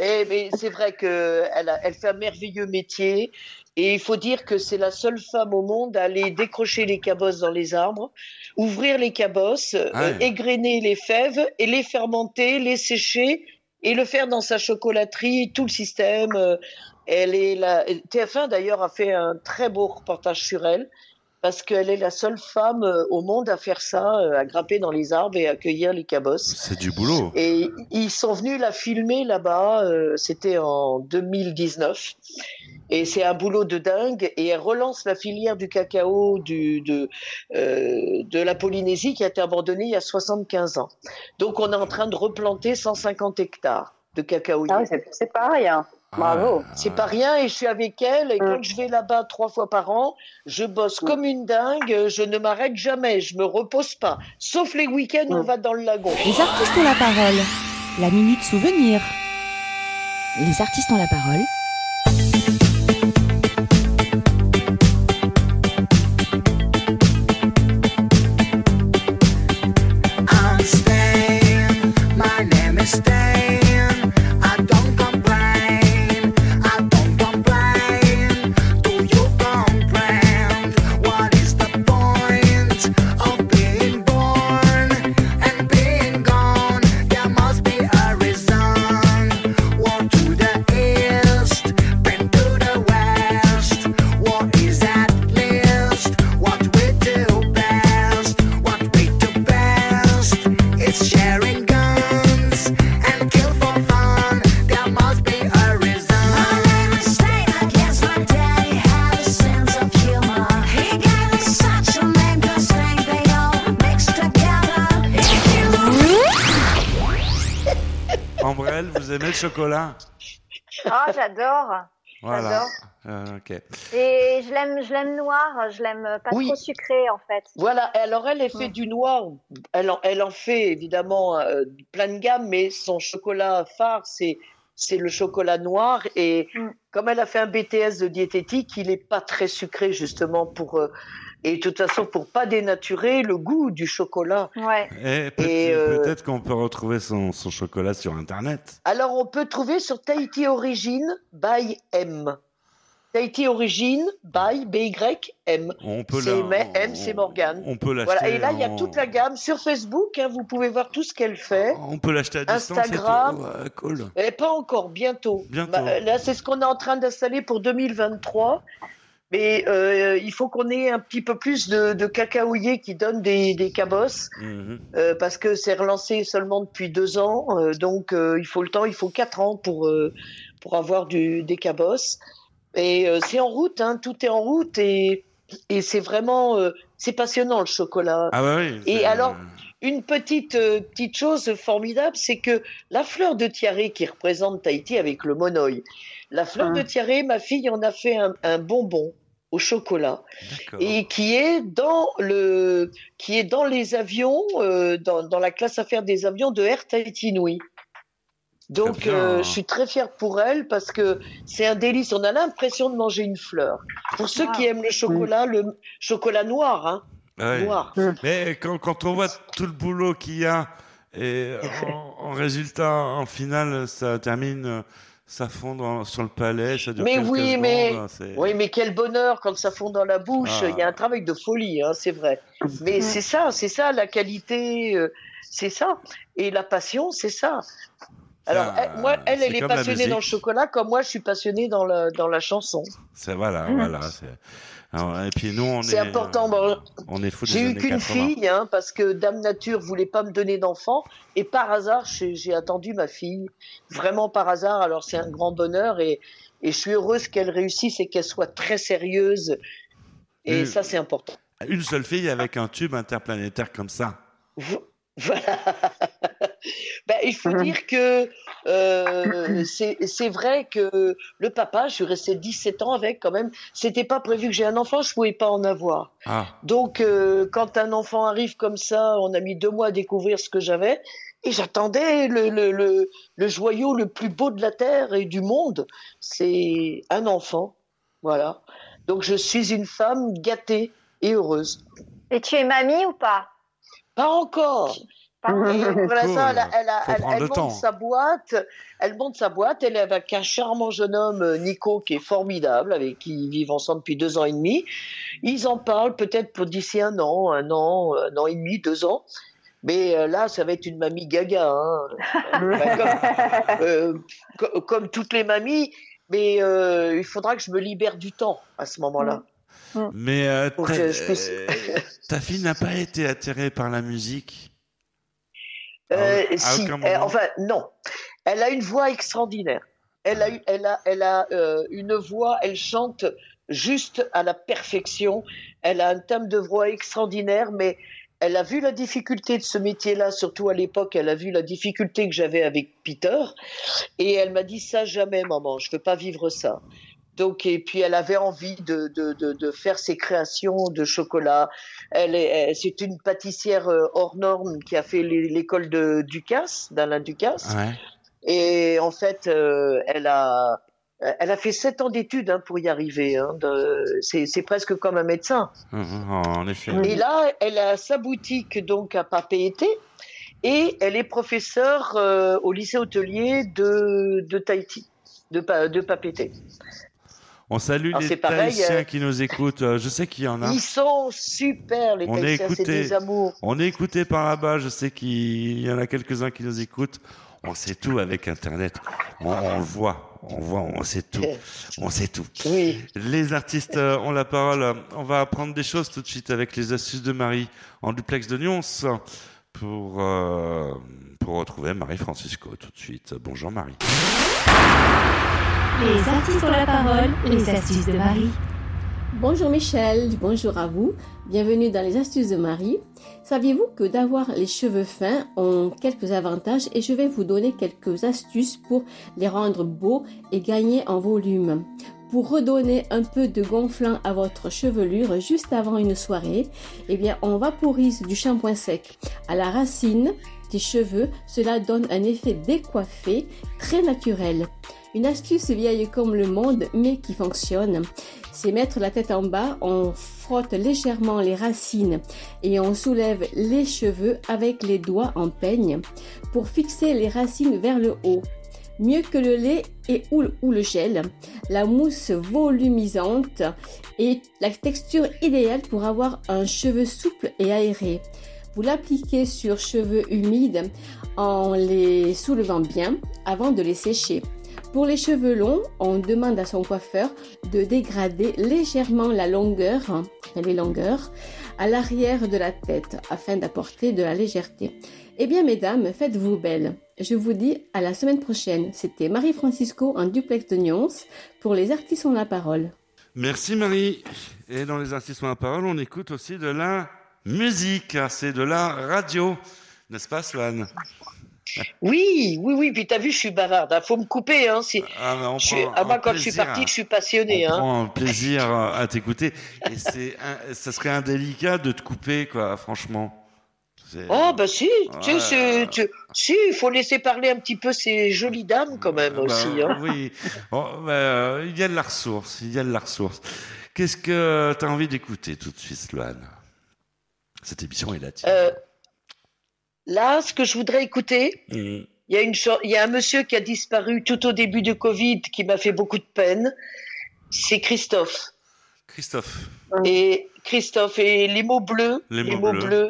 Eh, mais c'est vrai que elle, a- elle fait un merveilleux métier. Et il faut dire que c'est la seule femme au monde à aller décrocher les cabosses dans les arbres, ouvrir les cabosses, Ah euh, égrener les fèves et les fermenter, les sécher et le faire dans sa chocolaterie, tout le système. euh, Elle est la... TF1 d'ailleurs a fait un très beau reportage sur elle parce qu'elle est la seule femme euh, au monde à faire ça, euh, à grimper dans les arbres et à cueillir les cabosses. C'est du boulot. Et ils sont venus la filmer là-bas, euh, c'était en 2019. Et c'est un boulot de dingue. Et elle relance la filière du cacao du, de, euh, de la Polynésie qui a été abandonnée il y a 75 ans. Donc on est en train de replanter 150 hectares de cacaoyers. Ah oui, c'est- c'est pas Bravo. C'est pas rien et je suis avec elle et quand je vais là-bas trois fois par an, je bosse comme une dingue, je ne m'arrête jamais, je me repose pas. Sauf les week-ends, on va dans le lagon. Les artistes ont la parole. La minute souvenir. Les artistes ont la parole. Chocolat Ah, j'adore. Voilà. J'adore. Euh, ok. Et je l'aime, je l'aime noir. Je l'aime pas Oui. trop sucré en fait. Voilà, alors elle, elle fait du noir. Elle en, elle en fait évidemment euh, plein de gammes, mais son chocolat phare, c'est c'est le chocolat noir. Et comme elle a fait un BTS de diététique, il est pas très sucré justement pour. euh, et de toute façon, pour pas dénaturer le goût du chocolat. Ouais. Et peut- Et, euh, peut-être qu'on peut retrouver son, son chocolat sur Internet. Alors, on peut trouver sur Tahiti Origin by M. Tahiti Origin by B-Y-M. On peut C'est la- M, c'est Morgane. on peut l'acheter Voilà. Et là, il y a toute la gamme sur Facebook. hein, vous pouvez voir tout ce qu'elle fait. On peut l'acheter à distance. et. Instagram. Ouais, cool. Eh, pas encore, bientôt. Bientôt. Bah, là, c'est ce qu'on est en train d'installer pour 2023. Mais euh, il faut qu'on ait un petit peu plus de, de cacaoyers qui donnent des, des cabosses, Mhm. euh, parce que c'est relancé seulement depuis deux ans. euh, donc euh, il faut le temps, il faut quatre ans pour, euh, pour avoir du, des cabosses. Et euh, c'est en route, hein, tout est en route et, et c'est vraiment euh, c'est passionnant le chocolat. Ah bah oui. Et alors, une petite euh, petite chose formidable, c'est que la fleur de tiare qui représente Tahiti avec le monoï, la fleur de tiare, ma fille en a fait un, un bonbon au chocolat et qui est dans le qui est dans les avions euh, dans, dans la classe affaires des avions de Air Tahiti Nui. Donc euh, je suis très fière pour elle parce que c'est un délice. On a l'impression de manger une fleur. Pour ceux qui aiment le chocolat, le chocolat noir, hein, Ouais. noir. Mais quand, quand on voit tout le boulot qu'il y a, et en, en résultat, en finale, ça termine, euh, ça fond dans- sur le palais, ça dure Mais quelques oui, secondes, mais c'est- oui, mais quel bonheur quand ça fond dans la bouche. Ah. Il y a un travail de folie, hein, c'est vrai. Mais c'est ça, c'est ça la qualité, euh, c'est ça. Et la passion, c'est ça. Alors elle- moi, elle, c'est elle est passionnée dans le chocolat, comme moi, je suis passionnée dans la dans la chanson. C'est voilà, voilà. C'est- Alors, et puis nous, on est, important. Bon, on est J'ai eu qu'une 80. fille, hein, parce que Dame Nature voulait pas me donner d'enfant, et par hasard, j'ai j'ai attendu ma fille, vraiment par hasard. Alors c'est un grand bonheur, et, et je suis heureuse qu'elle réussisse et qu'elle soit très sérieuse. Et Mm. ça, c'est important. Une seule fille avec un tube interplanétaire comme ça. Voilà. Ben, il faut dire que euh, c'est c'est vrai que le papa, je suis restée 17 ans avec quand même. C'était pas prévu que j'ai un enfant, je pouvais pas en avoir. Ah. Donc, euh, quand un enfant arrive comme ça, on a mis deux mois à découvrir ce que j'avais. Et j'attendais le, le, le, le joyau le plus beau de la terre et du monde. C'est un enfant. Voilà. Donc, je suis une femme gâtée et heureuse. Et tu es mamie ou pas? Pas encore. Pour l'instant, elle, a- elle, a- Faut elle- prendre elle le temps. monte sa boîte. Elle monte sa boîte. Elle est avec un charmant jeune homme, euh, Nico, qui est formidable, avec qui ils vivent ensemble depuis deux ans et demi. Ils en parlent peut-être pour d'ici un an, un an, un an et demi, deux ans. Mais euh, là, ça va être une mamie gaga, hein. Comme, euh, co- comme toutes les mamies. Mais euh, il faudra que je me libère du temps à ce moment-là. Mais euh, ta, je euh, ta fille n'a pas été attirée par la musique? Euh, à si, euh, enfin non. Elle a une voix extraordinaire. Elle a, elle a, elle a euh, une voix. Elle chante juste à la perfection. Elle a un thème de voix extraordinaire, mais elle a vu la difficulté de ce métier-là, surtout à l'époque, elle a vu la difficulté que j'avais avec Peter, et elle m'a dit ça jamais, maman, je veux pas vivre ça. Donc, et puis elle avait envie de, de, de, de faire ses créations de chocolat. Elle est, c'est une pâtissière euh, hors norme qui a fait l'é- l'école de Ducasse, d'Alain Ducasse. Ouais. Et en fait, euh, elle a, elle a fait sept ans d'études hein, pour y arriver. Hein, de- c'est, presque comme un médecin. Mhm, En effet. Et là, elle a sa boutique donc à Papeete et elle est professeure euh, au lycée hôtelier de, de Tahiti, de, de Papeete. On salue Alors, les Tahitiens euh, qui nous écoutent. Euh, Je sais qu'il y en a. Ils sont super, les Tahitiens, c'est des amours. On est écouté par là-bas. Je sais qu'il y en a quelques-uns qui nous écoutent. On sait tout avec Internet. On, on le voit. On voit. On sait tout. On sait tout. Oui. Les artistes euh, ont la parole. On va apprendre des choses tout de suite avec les astuces de Marie en duplex de Nyons pour euh, pour retrouver Marie Francisco tout de suite. Bonjour Marie. Les la parole, les astuces de Marie. Bonjour Michel, bonjour à vous. Bienvenue dans les astuces de Marie. Saviez-vous que d'avoir les cheveux fins ont quelques avantages et je vais vous donner quelques astuces pour les rendre beaux et gagner en volume? Pour redonner un peu de gonflant à votre chevelure juste avant une soirée, eh bien on vaporise du shampoing sec à la racine des cheveux. Cela donne un effet décoiffé très naturel. Une astuce vieille comme le monde mais qui fonctionne, c'est mettre la tête en bas, on frotte légèrement les racines et on soulève les cheveux avec les doigts en peigne pour fixer les racines vers le haut. Mieux que le lait et ou, ou le gel, la mousse volumisante est la texture idéale pour avoir un cheveu souple et aéré. Vous l'appliquez sur cheveux humides en les soulevant bien avant de les sécher. Pour les cheveux longs, on demande à son coiffeur de dégrader légèrement la longueur, hein, les longueurs, à l'arrière de la tête afin d'apporter de la légèreté. Eh bien, mesdames, faites-vous belle. Je vous dis à la semaine prochaine. C'était Marie Francisco en duplex de Nyons pour les artistes ont la parole. Merci Marie. Et dans les artistes ont la parole, on écoute aussi de la musique. car C'est de la radio, n'est-ce pas Swan? Oui, oui, oui. Puis t'as vu, je suis bavarde. hein. Faut me couper. Hein, si... Ah, mais on je suis... prend ah, moi, un quand je suis à- je suis passionnée. On Hein. prend plaisir à t'écouter. Et c'est, un- ça serait indélicat de te couper, quoi, franchement. Oh, bah si, tu sais, tu- si, il faut laisser parler un petit peu ces jolies dames quand même Bah, aussi. Hein. Oui, Oh, bah, il y a de la ressource, il y a de la ressource. Qu'est-ce que tu as envie d'écouter tout de suite, Sloane Cette émission est là. Euh, là, ce que je voudrais écouter, Mm. il y, a une cho- il y a un monsieur qui a disparu tout au début du Covid qui m'a fait beaucoup de peine. C'est Christophe. Christophe. Et Christophe et les mots bleus, Les mots bleus,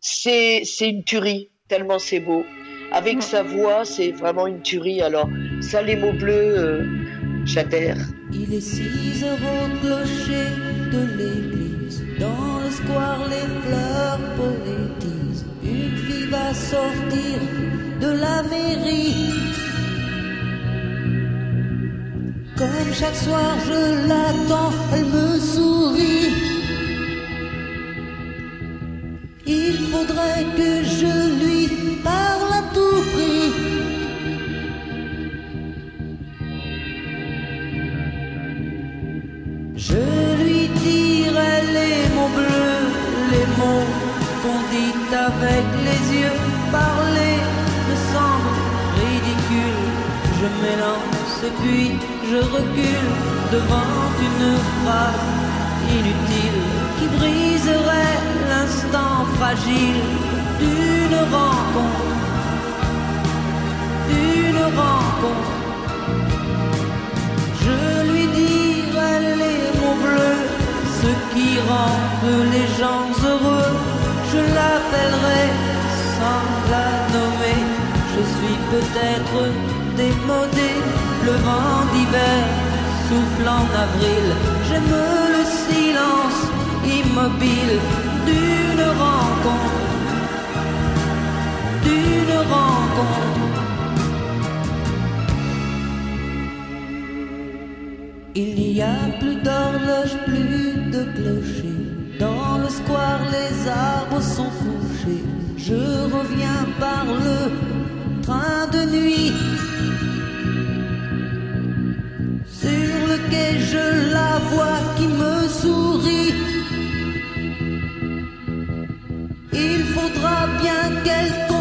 c'est c'est une tuerie tellement c'est beau. Avec sa voix, c'est vraiment une tuerie. Alors ça, les mots bleus, euh, j'adhère. Il est 6 heures au clocher de l'église. Dans le square, les fleurs poétisent. Va sortir de la mairie. Comme chaque soir, je l'attends, elle me sourit. Il faudrait que je lui parle à tout prix. Je lui dirai les mots bleus, les mots qu'on dit avec les yeux. Parler me semble ridicule. Je m'élance puis je recule devant une phrase inutile qui briserait l'instant fragile d'une rencontre. D'une rencontre. Je lui dirai les mots bleus, ce qui rendent les gens heureux. Je l'appellerai sans la nommer. Je suis peut-être démodé, le vent d'hiver souffle en avril. J'aime le silence immobile d'une rencontre. D'une rencontre. Il n'y a plus d'horloge, plus de clocher. Les arbres sont couchés, je reviens par le train de nuit. Sur le quai, je la vois qui me sourit. Il faudra bien qu'elle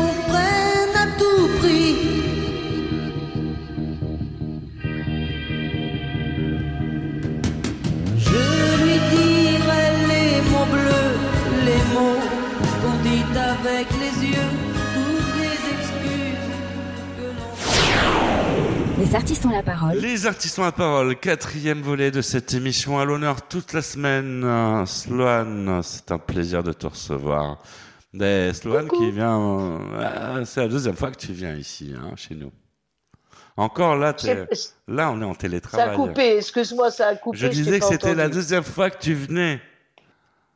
avec les yeux, toutes les excuses que l'on Les artistes ont la parole. Les artistes ont la parole, quatrième volet de cette émission à l'honneur toute la semaine. Sloane, c'est un plaisir de te recevoir. Mais Sloane qui vient, euh, c'est la deuxième fois que tu viens ici, hein, chez nous. Encore là, là, on est en Ça a télétravail. coupé, excuse-moi, ça a coupé. Je disais que c'était la deuxième fois que tu venais.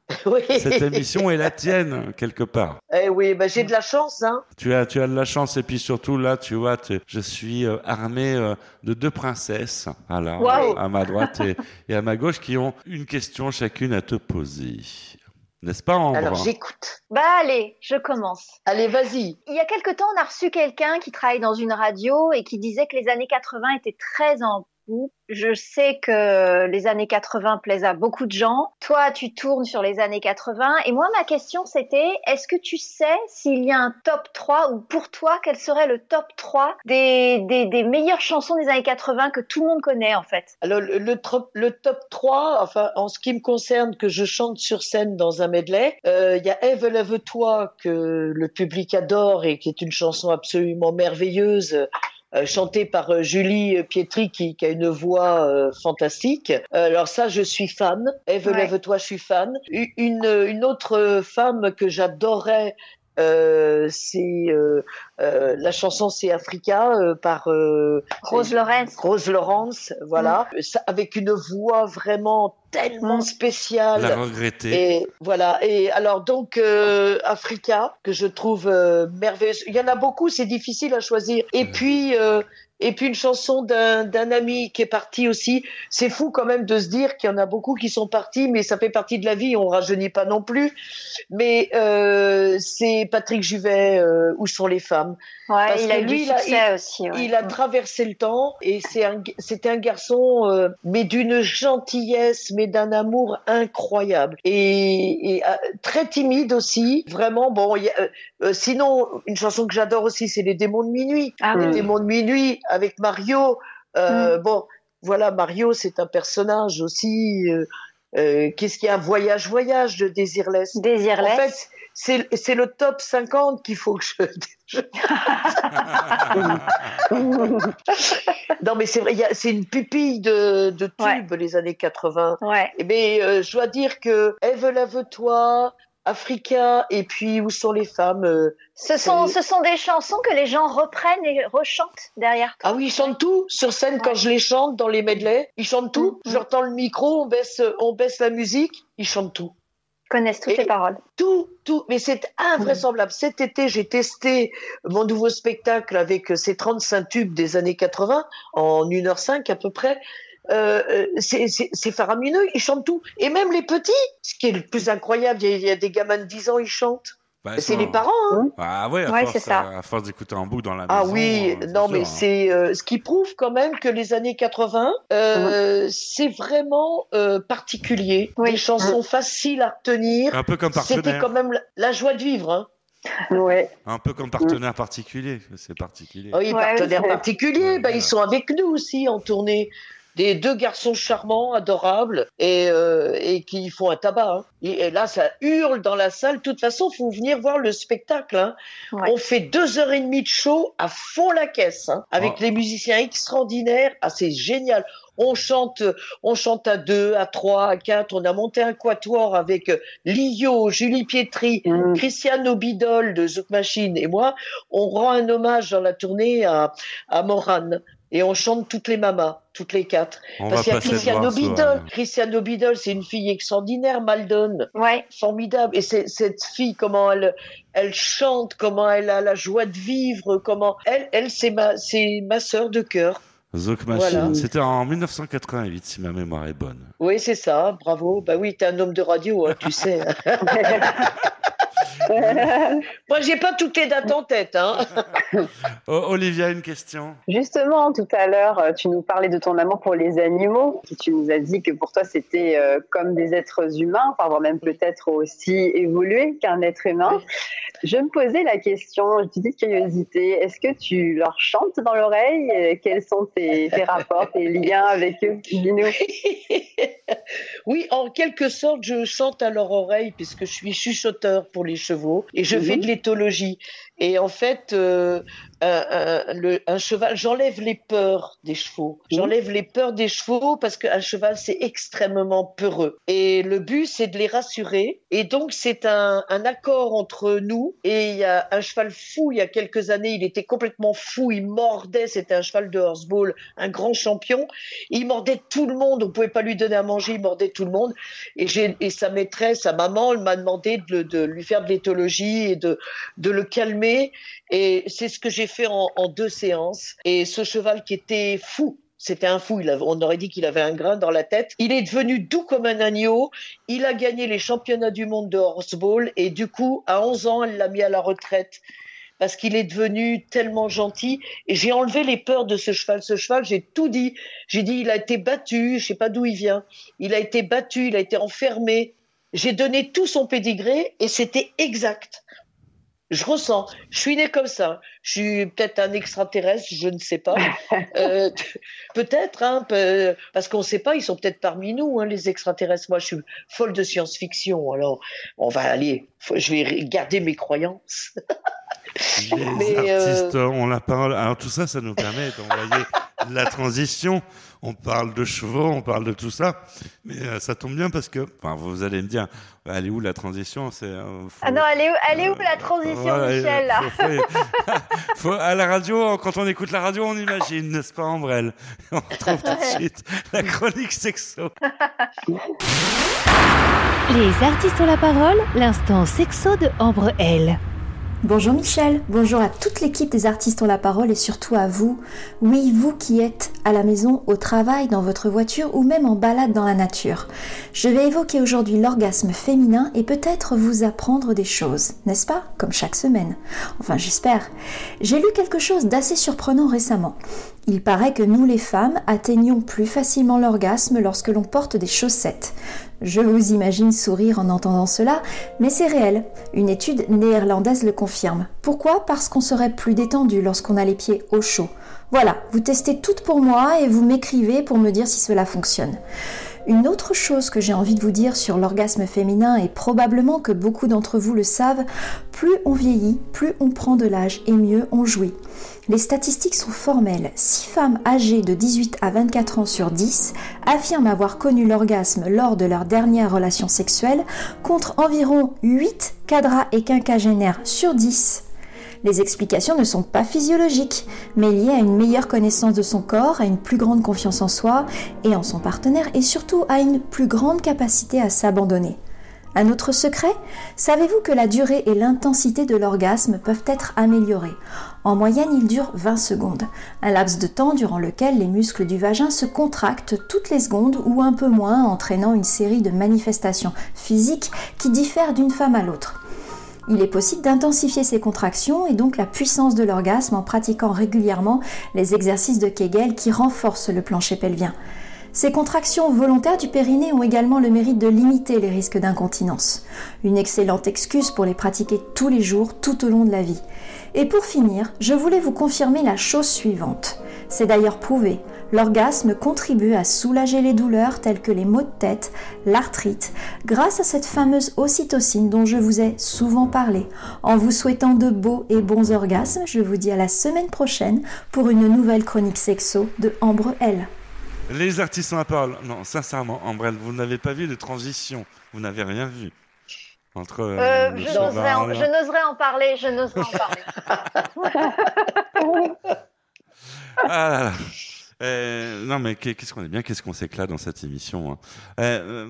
Oui. Cette émission est la tienne, quelque part. Eh oui, bah, j'ai de la chance, hein. Tu as, tu as de la chance et puis surtout là, tu vois, tu- je suis euh, armé euh, de deux princesses, voilà, à ma droite et, et à ma gauche, qui ont une question chacune à te poser. N'est-ce pas, Ambre? Alors j'écoute. Bah allez, je commence. Allez, vas-y. Il y a quelque temps, on a reçu quelqu'un qui travaille dans une radio et qui disait que les années 80 étaient très en Je sais que les années 80 plaisent à beaucoup de gens. Toi, tu tournes sur les années 80. Et moi, ma question, c'était, est-ce que tu sais s'il y a un top 3 ou pour toi, quel serait le top 3 des, des, des meilleures chansons des années 80 que tout le monde connaît, en fait? Alors, le, le, le top 3, enfin, en ce qui me concerne, que je chante sur scène dans un medley, euh, il y a Eve Lève-toi, que le public adore et qui est une chanson absolument merveilleuse. Euh, chantée par euh, Julie Pietri qui, qui a une voix euh, fantastique. Euh, alors ça, je suis fan. Eve Ouais. Lève-toi, je suis fan. Une, une autre femme que j'adorais, euh, c'est euh, euh, la chanson c'est Africa euh, par euh, Rose Lawrence. Rose Lawrence, voilà, Ça, avec une voix vraiment tellement Mm. spéciale. La regretter. Et voilà. Et alors donc euh, Africa que je trouve euh, merveilleuse. Il y en a beaucoup, c'est difficile à choisir. Et puis euh, et puis une chanson d'un ami qui est parti aussi. C'est fou quand même de se dire qu'il y en a beaucoup qui sont partis, mais ça fait partie de la vie. On rajeunit pas non plus. Mais euh, c'est Patrick Juvet. euh, Où sont les femmes? Ouais, Parce il a que eu lui, du il a- succès aussi. ouais. il a traversé le temps et c'est un, c'était un garçon, euh, mais d'une gentillesse, mais d'un amour incroyable et, et, euh, très timide aussi. Vraiment, bon. y a, euh, euh, sinon, une chanson que j'adore aussi, c'est Les démons de minuit. Ah Les oui. démons de minuit avec Mario. Euh, Bon, voilà, Mario, c'est un personnage aussi. euh, euh, Qu'est-ce qu'il y a Voyage, voyage de Désirless. Désirless. En fait, c'est le top 50 qu'il faut que je. je- non, mais c'est vrai, c'est une pupille de, de tubes, les années 80. Ouais. Eh ben, euh, je dois dire que Eve Lave-toi, Africa, et puis Où sont les femmes euh, Ce sont, euh, ce sont des chansons que les gens reprennent et rechantent derrière toi. Ah oui, ils chantent tout sur scène quand je les chante dans les medleys. Ils chantent tout. Mm, Je leur tends le micro, on baisse, on baisse la musique, ils chantent tout. Ils connaissent toutes Et- les paroles. Tout, tout. Mais c'est invraisemblable. Cet été, j'ai testé mon nouveau spectacle avec ces 35 tubes des années 80 en 1h05 à peu près. Euh, euh, c'est faramineux, ils chantent tout. Et même les petits, ce qui est le plus incroyable, il y a, il y a des gamins de 10 ans, ils chantent. Bah, c'est les parents, hein. Ah ouais, à Ouais, force, c'est ça. à, à force d'écouter en boucle dans la Ah maison. oui, euh, non sûr, mais hein. c'est euh, ce qui prouve quand même que les années 80, euh, c'est vraiment euh, particulier. Des chansons faciles à retenir. Un peu comme C'était partenaire. quand même la, la joie de vivre. Hein. Ouais. Un peu comme partenaire particulier, c'est particulier. Oui, partenaires particuliers, bah, ils sont avec nous aussi en tournée. Des deux garçons charmants, adorables, et, euh, et qui font un tabac. hein. Et, et là, ça hurle dans la salle. De toute façon, faut venir voir le spectacle. hein. On fait deux heures et demie de show à fond la caisse, hein, avec Oh. les musiciens extraordinaires. Ah, c'est génial. On chante, on chante à deux, à trois, à quatre. On a monté un quatuor avec Lio, Julie Pietri, Christiano Bidol de Zouk Machine et moi. On rend un hommage dans la tournée à, à Morane. Et on chante toutes les mamas, toutes les quatre. On Parce qu'il y a Bidol. Sohan. Christiano Bidol, c'est une fille extraordinaire, Maldon. Formidable. Et cette fille, comment elle, elle chante, comment elle a la joie de vivre, comment, elle, elle, c'est ma, c'est ma sœur de cœur. Zouk Machine. Voilà. C'était en 1988, si ma mémoire est bonne. Oui, c'est ça, bravo. Bah oui, t'es un homme de radio, hein, tu sais. Moi, j'ai pas toutes les dates en tête. Hein. Oh, Olivia, une question Justement, tout à l'heure, euh, tu nous parlais de ton amour pour les animaux. et Tu nous as dit que pour toi, c'était euh, comme des êtres humains, enfin, voire même peut-être aussi évolué qu'un être humain. Je me posais la question, une petite curiosité, est-ce que tu leur chantes dans l'oreille? Et Quels sont tes, tes rapports, tes liens avec eux? Oui, en quelque sorte, je chante à leur oreille puisque je suis chuchoteur pour les chevaux et je fais de l'éthologie. Et en fait, euh, un, un- le- un cheval, j'enlève les peurs des chevaux. J'enlève les peurs des chevaux parce qu'un cheval, c'est extrêmement peureux. Et le but, c'est de les rassurer. Et donc, c'est un, un accord entre nous. Et il y a un cheval fou, il y a quelques années, il était complètement fou, il mordait, c'était un cheval de horseball, un grand champion. Il mordait tout le monde, on pouvait pas lui donner à manger, il mordait tout le monde. Et, sa maîtresse, sa maman, elle m'a demandé de, lui faire de l'éthologie et de, de le calmer. Et c'est ce que j'ai fait en, deux séances. Et ce cheval qui était fou, c'était un fou, on aurait dit qu'il avait un grain dans la tête. Il est devenu doux comme un agneau. Il a gagné les championnats du monde de horseball et du coup, à 11 ans, elle l'a mis à la retraite parce qu'il est devenu tellement gentil. Et j'ai enlevé les peurs de ce cheval. Ce cheval, j'ai tout dit. J'ai dit, il a été battu, je sais pas d'où il vient. Il a été battu, il a été enfermé. J'ai donné tout son pédigré et c'était exact. Je ressens, je suis né comme ça. Je suis peut-être un extraterrestre, je ne sais pas. Euh, peut-être, hein, parce qu'on ne sait pas, ils sont peut-être parmi nous, hein, les extraterrestres. Moi, je suis folle de science-fiction. Alors, on va aller, je vais garder mes croyances. Les Mais, euh, artistes ont la parole. Alors tout ça, ça nous permet d'envoyer de la transition. On parle de chevaux, on parle de tout ça, mais euh, ça tombe bien parce que, enfin, vous allez me dire, elle est où la transition? C'est euh, faut- Ah non, elle est où, elle est où la transition, Voilà, Michel? là faut- faut- faut- à la radio, quand on écoute la radio, on imagine, n'est-ce pas, Ambrelle? On retrouve tout de suite la chronique sexo. Les artistes ont la parole, l'instant sexo de Ambre L. Bonjour Michel, bonjour à toute l'équipe des artistes ont la parole et surtout à vous. Oui, vous qui êtes à la maison, au travail, dans votre voiture ou même en balade dans la nature. Je vais évoquer aujourd'hui l'orgasme féminin et peut-être vous apprendre des choses, n'est-ce pas? Comme chaque semaine. Enfin, j'espère. J'ai lu quelque chose d'assez surprenant récemment. Il paraît que nous les femmes atteignons plus facilement l'orgasme lorsque l'on porte des chaussettes. Je vous imagine sourire en entendant cela, mais c'est réel. Une étude néerlandaise le confirme. Pourquoi? Parce qu'on serait plus détendu lorsqu'on a les pieds au chaud. Voilà, vous testez toutes pour moi et vous m'écrivez pour me dire si cela fonctionne. Une autre chose que j'ai envie de vous dire sur l'orgasme féminin, et probablement que beaucoup d'entre vous le savent, plus on vieillit, plus on prend de l'âge et mieux on jouit. Les statistiques sont formelles. 6 femmes âgées de 18 à 24 ans sur 10 affirment avoir connu l'orgasme lors de leur dernière relation sexuelle, contre environ 8 cadras et quinquagénaires sur 10. Les explications ne sont pas physiologiques, mais liées à une meilleure connaissance de son corps, à une plus grande confiance en soi et en son partenaire, et surtout à une plus grande capacité à s'abandonner. Un autre secret Savez-vous que la durée et l'intensité de l'orgasme peuvent être améliorées? En moyenne, il dure 20 secondes, un laps de temps durant lequel les muscles du vagin se contractent toutes les secondes ou un peu moins, entraînant une série de manifestations physiques qui diffèrent d'une femme à l'autre. Il est possible d'intensifier ces contractions et donc la puissance de l'orgasme en pratiquant régulièrement les exercices de Kegel qui renforcent le plancher pelvien. Ces contractions volontaires du périnée ont également le mérite de limiter les risques d'incontinence. Une excellente excuse pour les pratiquer tous les jours tout au long de la vie. Et pour finir, je voulais vous confirmer la chose suivante. C'est d'ailleurs prouvé. L'orgasme contribue à soulager les douleurs telles que les maux de tête, l'arthrite, grâce à cette fameuse ocytocine dont je vous ai souvent parlé. En vous souhaitant de beaux et bons orgasmes, je vous dis à la semaine prochaine pour une nouvelle chronique sexo de Ambre L. Les artistes ont la parole. Non, sincèrement, Ambrelle, vous n'avez pas vu de transition. Vous n'avez rien vu. Entre euh, Euh, le je n'oserais en, cheval- je n'oserais en parler, je n'oserais en parler. Ah là là. Euh, non mais qu'est- qu'est-ce qu'on est bien, qu'est-ce qu'on s'éclate dans cette émission. hein. Euh,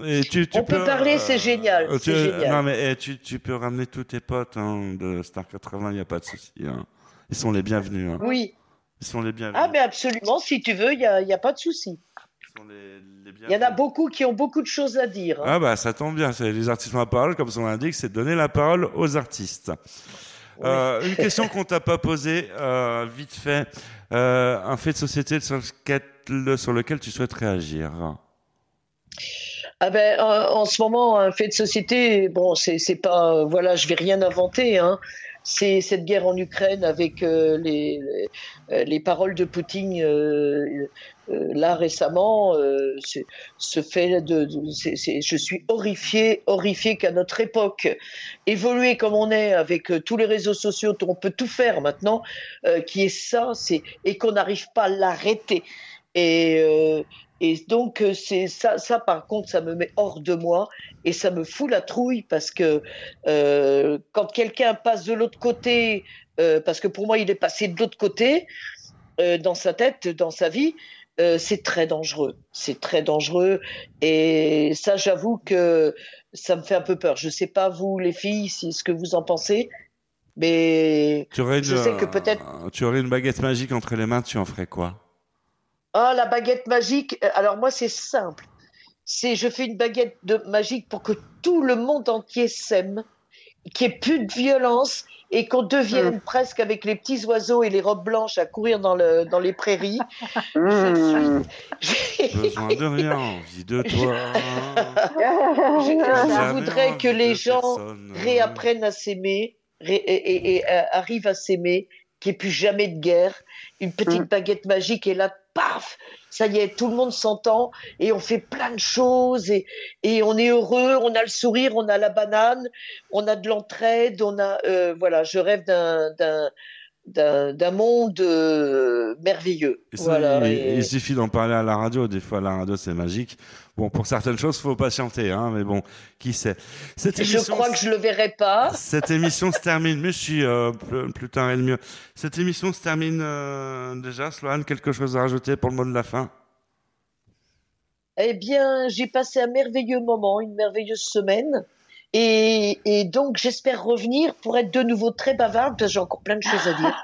euh, et tu, tu On peut parler, c'est génial, tu- génial. Non mais eh, tu, tu peux ramener tous tes potes hein, de Star 80, il n'y a pas de souci. hein. Ils sont les bienvenus. Oui. Ils sont les bienvenus. Ah, mais absolument, si tu veux, il n'y a, y a pas de souci. Les, les Il y en a beaucoup qui ont beaucoup de choses à dire. Ah bah ça tombe bien, c'est les artistes ont la parole, comme son l'indique, c'est donner la parole aux artistes. Euh, une question qu'on t'a pas posée, euh, vite fait, Euh, un fait de société sur lequel, tu souhaites réagir. Ah ben, en, en ce moment, un fait de société, bon, c'est pas, euh, voilà, je vais rien inventer, hein. C'est cette guerre en Ukraine avec euh, les, les, euh, les paroles de Poutine euh, euh, là récemment. euh, ce fait de, de- je suis horrifié, horrifié qu'à notre époque, évoluer comme on est avec euh, tous les réseaux sociaux, on peut tout faire maintenant, euh, qui est ça, c'est et qu'on n'arrive pas à l'arrêter. Et, euh, et donc euh, c'est ça, ça par contre, ça me met hors de moi et ça me fout la trouille parce que euh, quand quelqu'un passe de l'autre côté, euh, parce que pour moi il est passé de l'autre côté euh, dans sa tête, dans sa vie, euh, c'est très dangereux. C'est très dangereux et ça, j'avoue que ça me fait un peu peur. Je sais pas vous les filles, si ce que vous en pensez, mais Tu aurais une, je sais que peut-être euh, tu aurais une baguette magique entre les mains, tu en ferais quoi? Ah, la baguette magique. Euh, Alors moi, c'est simple. C'est je fais une baguette de magique pour que tout le monde entier s'aime, qu'il n'y ait plus de violence et qu'on devienne presque avec les petits oiseaux et les robes blanches à courir dans, le, dans les prairies. Mmh. Besoin de rien, envie de toi. Je, je voudrais que les gens personne. réapprennent à s'aimer ré- et, et- et, euh, arrivent à s'aimer, qu'il n'y ait plus jamais de guerre. Une petite baguette magique et là, paf, ça y est, tout le monde s'entend et on fait plein de choses et, et on est heureux, on a le sourire, on a la banane, on a de l'entraide, on a, euh, voilà, je rêve d'un d'un d'un d'un monde euh, merveilleux. Et ça, voilà. il, et- il suffit d'en parler à la radio. Des fois, la radio, c'est magique. Bon, pour certaines choses, faut patienter, hein, mais bon, qui sait. Cette je émission, crois que je le verrai pas. cette émission se termine. Mais je suis euh, plus, plus tard et le mieux. Cette émission se termine euh, déjà. Sloane, quelque chose à rajouter pour le mot de la fin? Eh bien, j'ai passé un merveilleux moment, une merveilleuse semaine. Et, et donc, j'espère revenir pour être de nouveau très bavarde, parce que j'ai encore plein de choses à dire.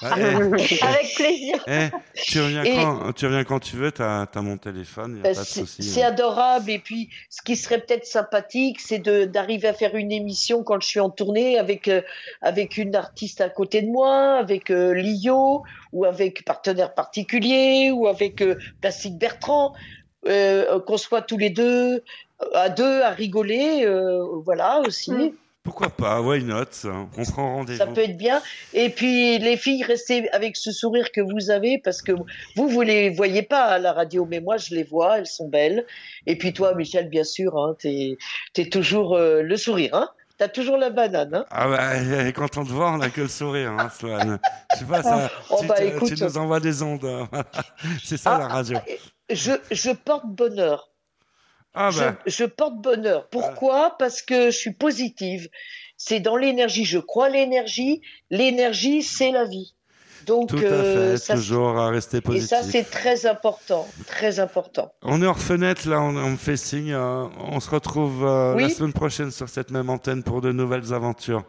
Avec plaisir. Eh, tu reviens Et- quand Tu reviens quand tu veux. T'as as mon téléphone. Y a pas de C'est c'est adorable. Et puis, ce qui serait peut-être sympathique, c'est d'arriver à faire une émission quand je suis en tournée avec, euh, avec une artiste à côté de moi, avec euh, Lio, ou avec partenaire particulier, ou avec euh, Plastique Bertrand, euh, qu'on soit tous les deux à deux à rigoler, euh, voilà aussi. Pourquoi pas Why not On prend rendez-vous. Ça peut être bien. Et puis les filles, restez avec ce sourire que vous avez parce que vous, vous les voyez pas à la radio, mais moi je les vois, elles sont belles. Et puis toi, Michel, bien sûr, hein, t'es es toujours euh, le sourire, hein. T'as toujours la banane, hein. Ah bah, quand on te voit, on n'a que le sourire, hein, Sloane. Je sais pas, ça, Oh, tu, bah, te- écoute. tu nous envoies des ondes. hein. C'est ça la radio. Je, je porte bonheur. Ah bah, je, je porte bonheur. Pourquoi? Parce que je suis positive. C'est dans l'énergie. Je crois à l'énergie. L'énergie, c'est la vie. Donc, tout à euh, fait, ça, toujours à rester et positif. ça, c'est très important. Très important. On est hors fenêtre, là, on, on me fait signe. euh, on se retrouve euh, Oui. la semaine prochaine sur cette même antenne pour de nouvelles aventures.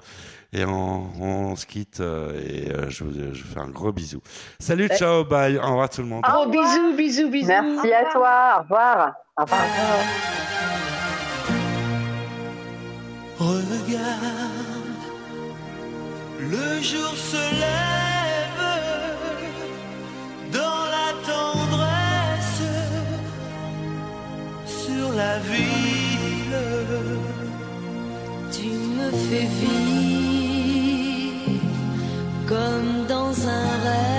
Et on, on se quitte euh, et euh, je, vous, je vous fais un gros bisou. Salut, Eh. ciao, bye. Au revoir tout le monde. Gros bisous, bisous, bisous. Merci à toi. Au revoir. Regarde, le jour se lève dans la tendresse sur la ville. Tu me fais vivre comme dans un rêve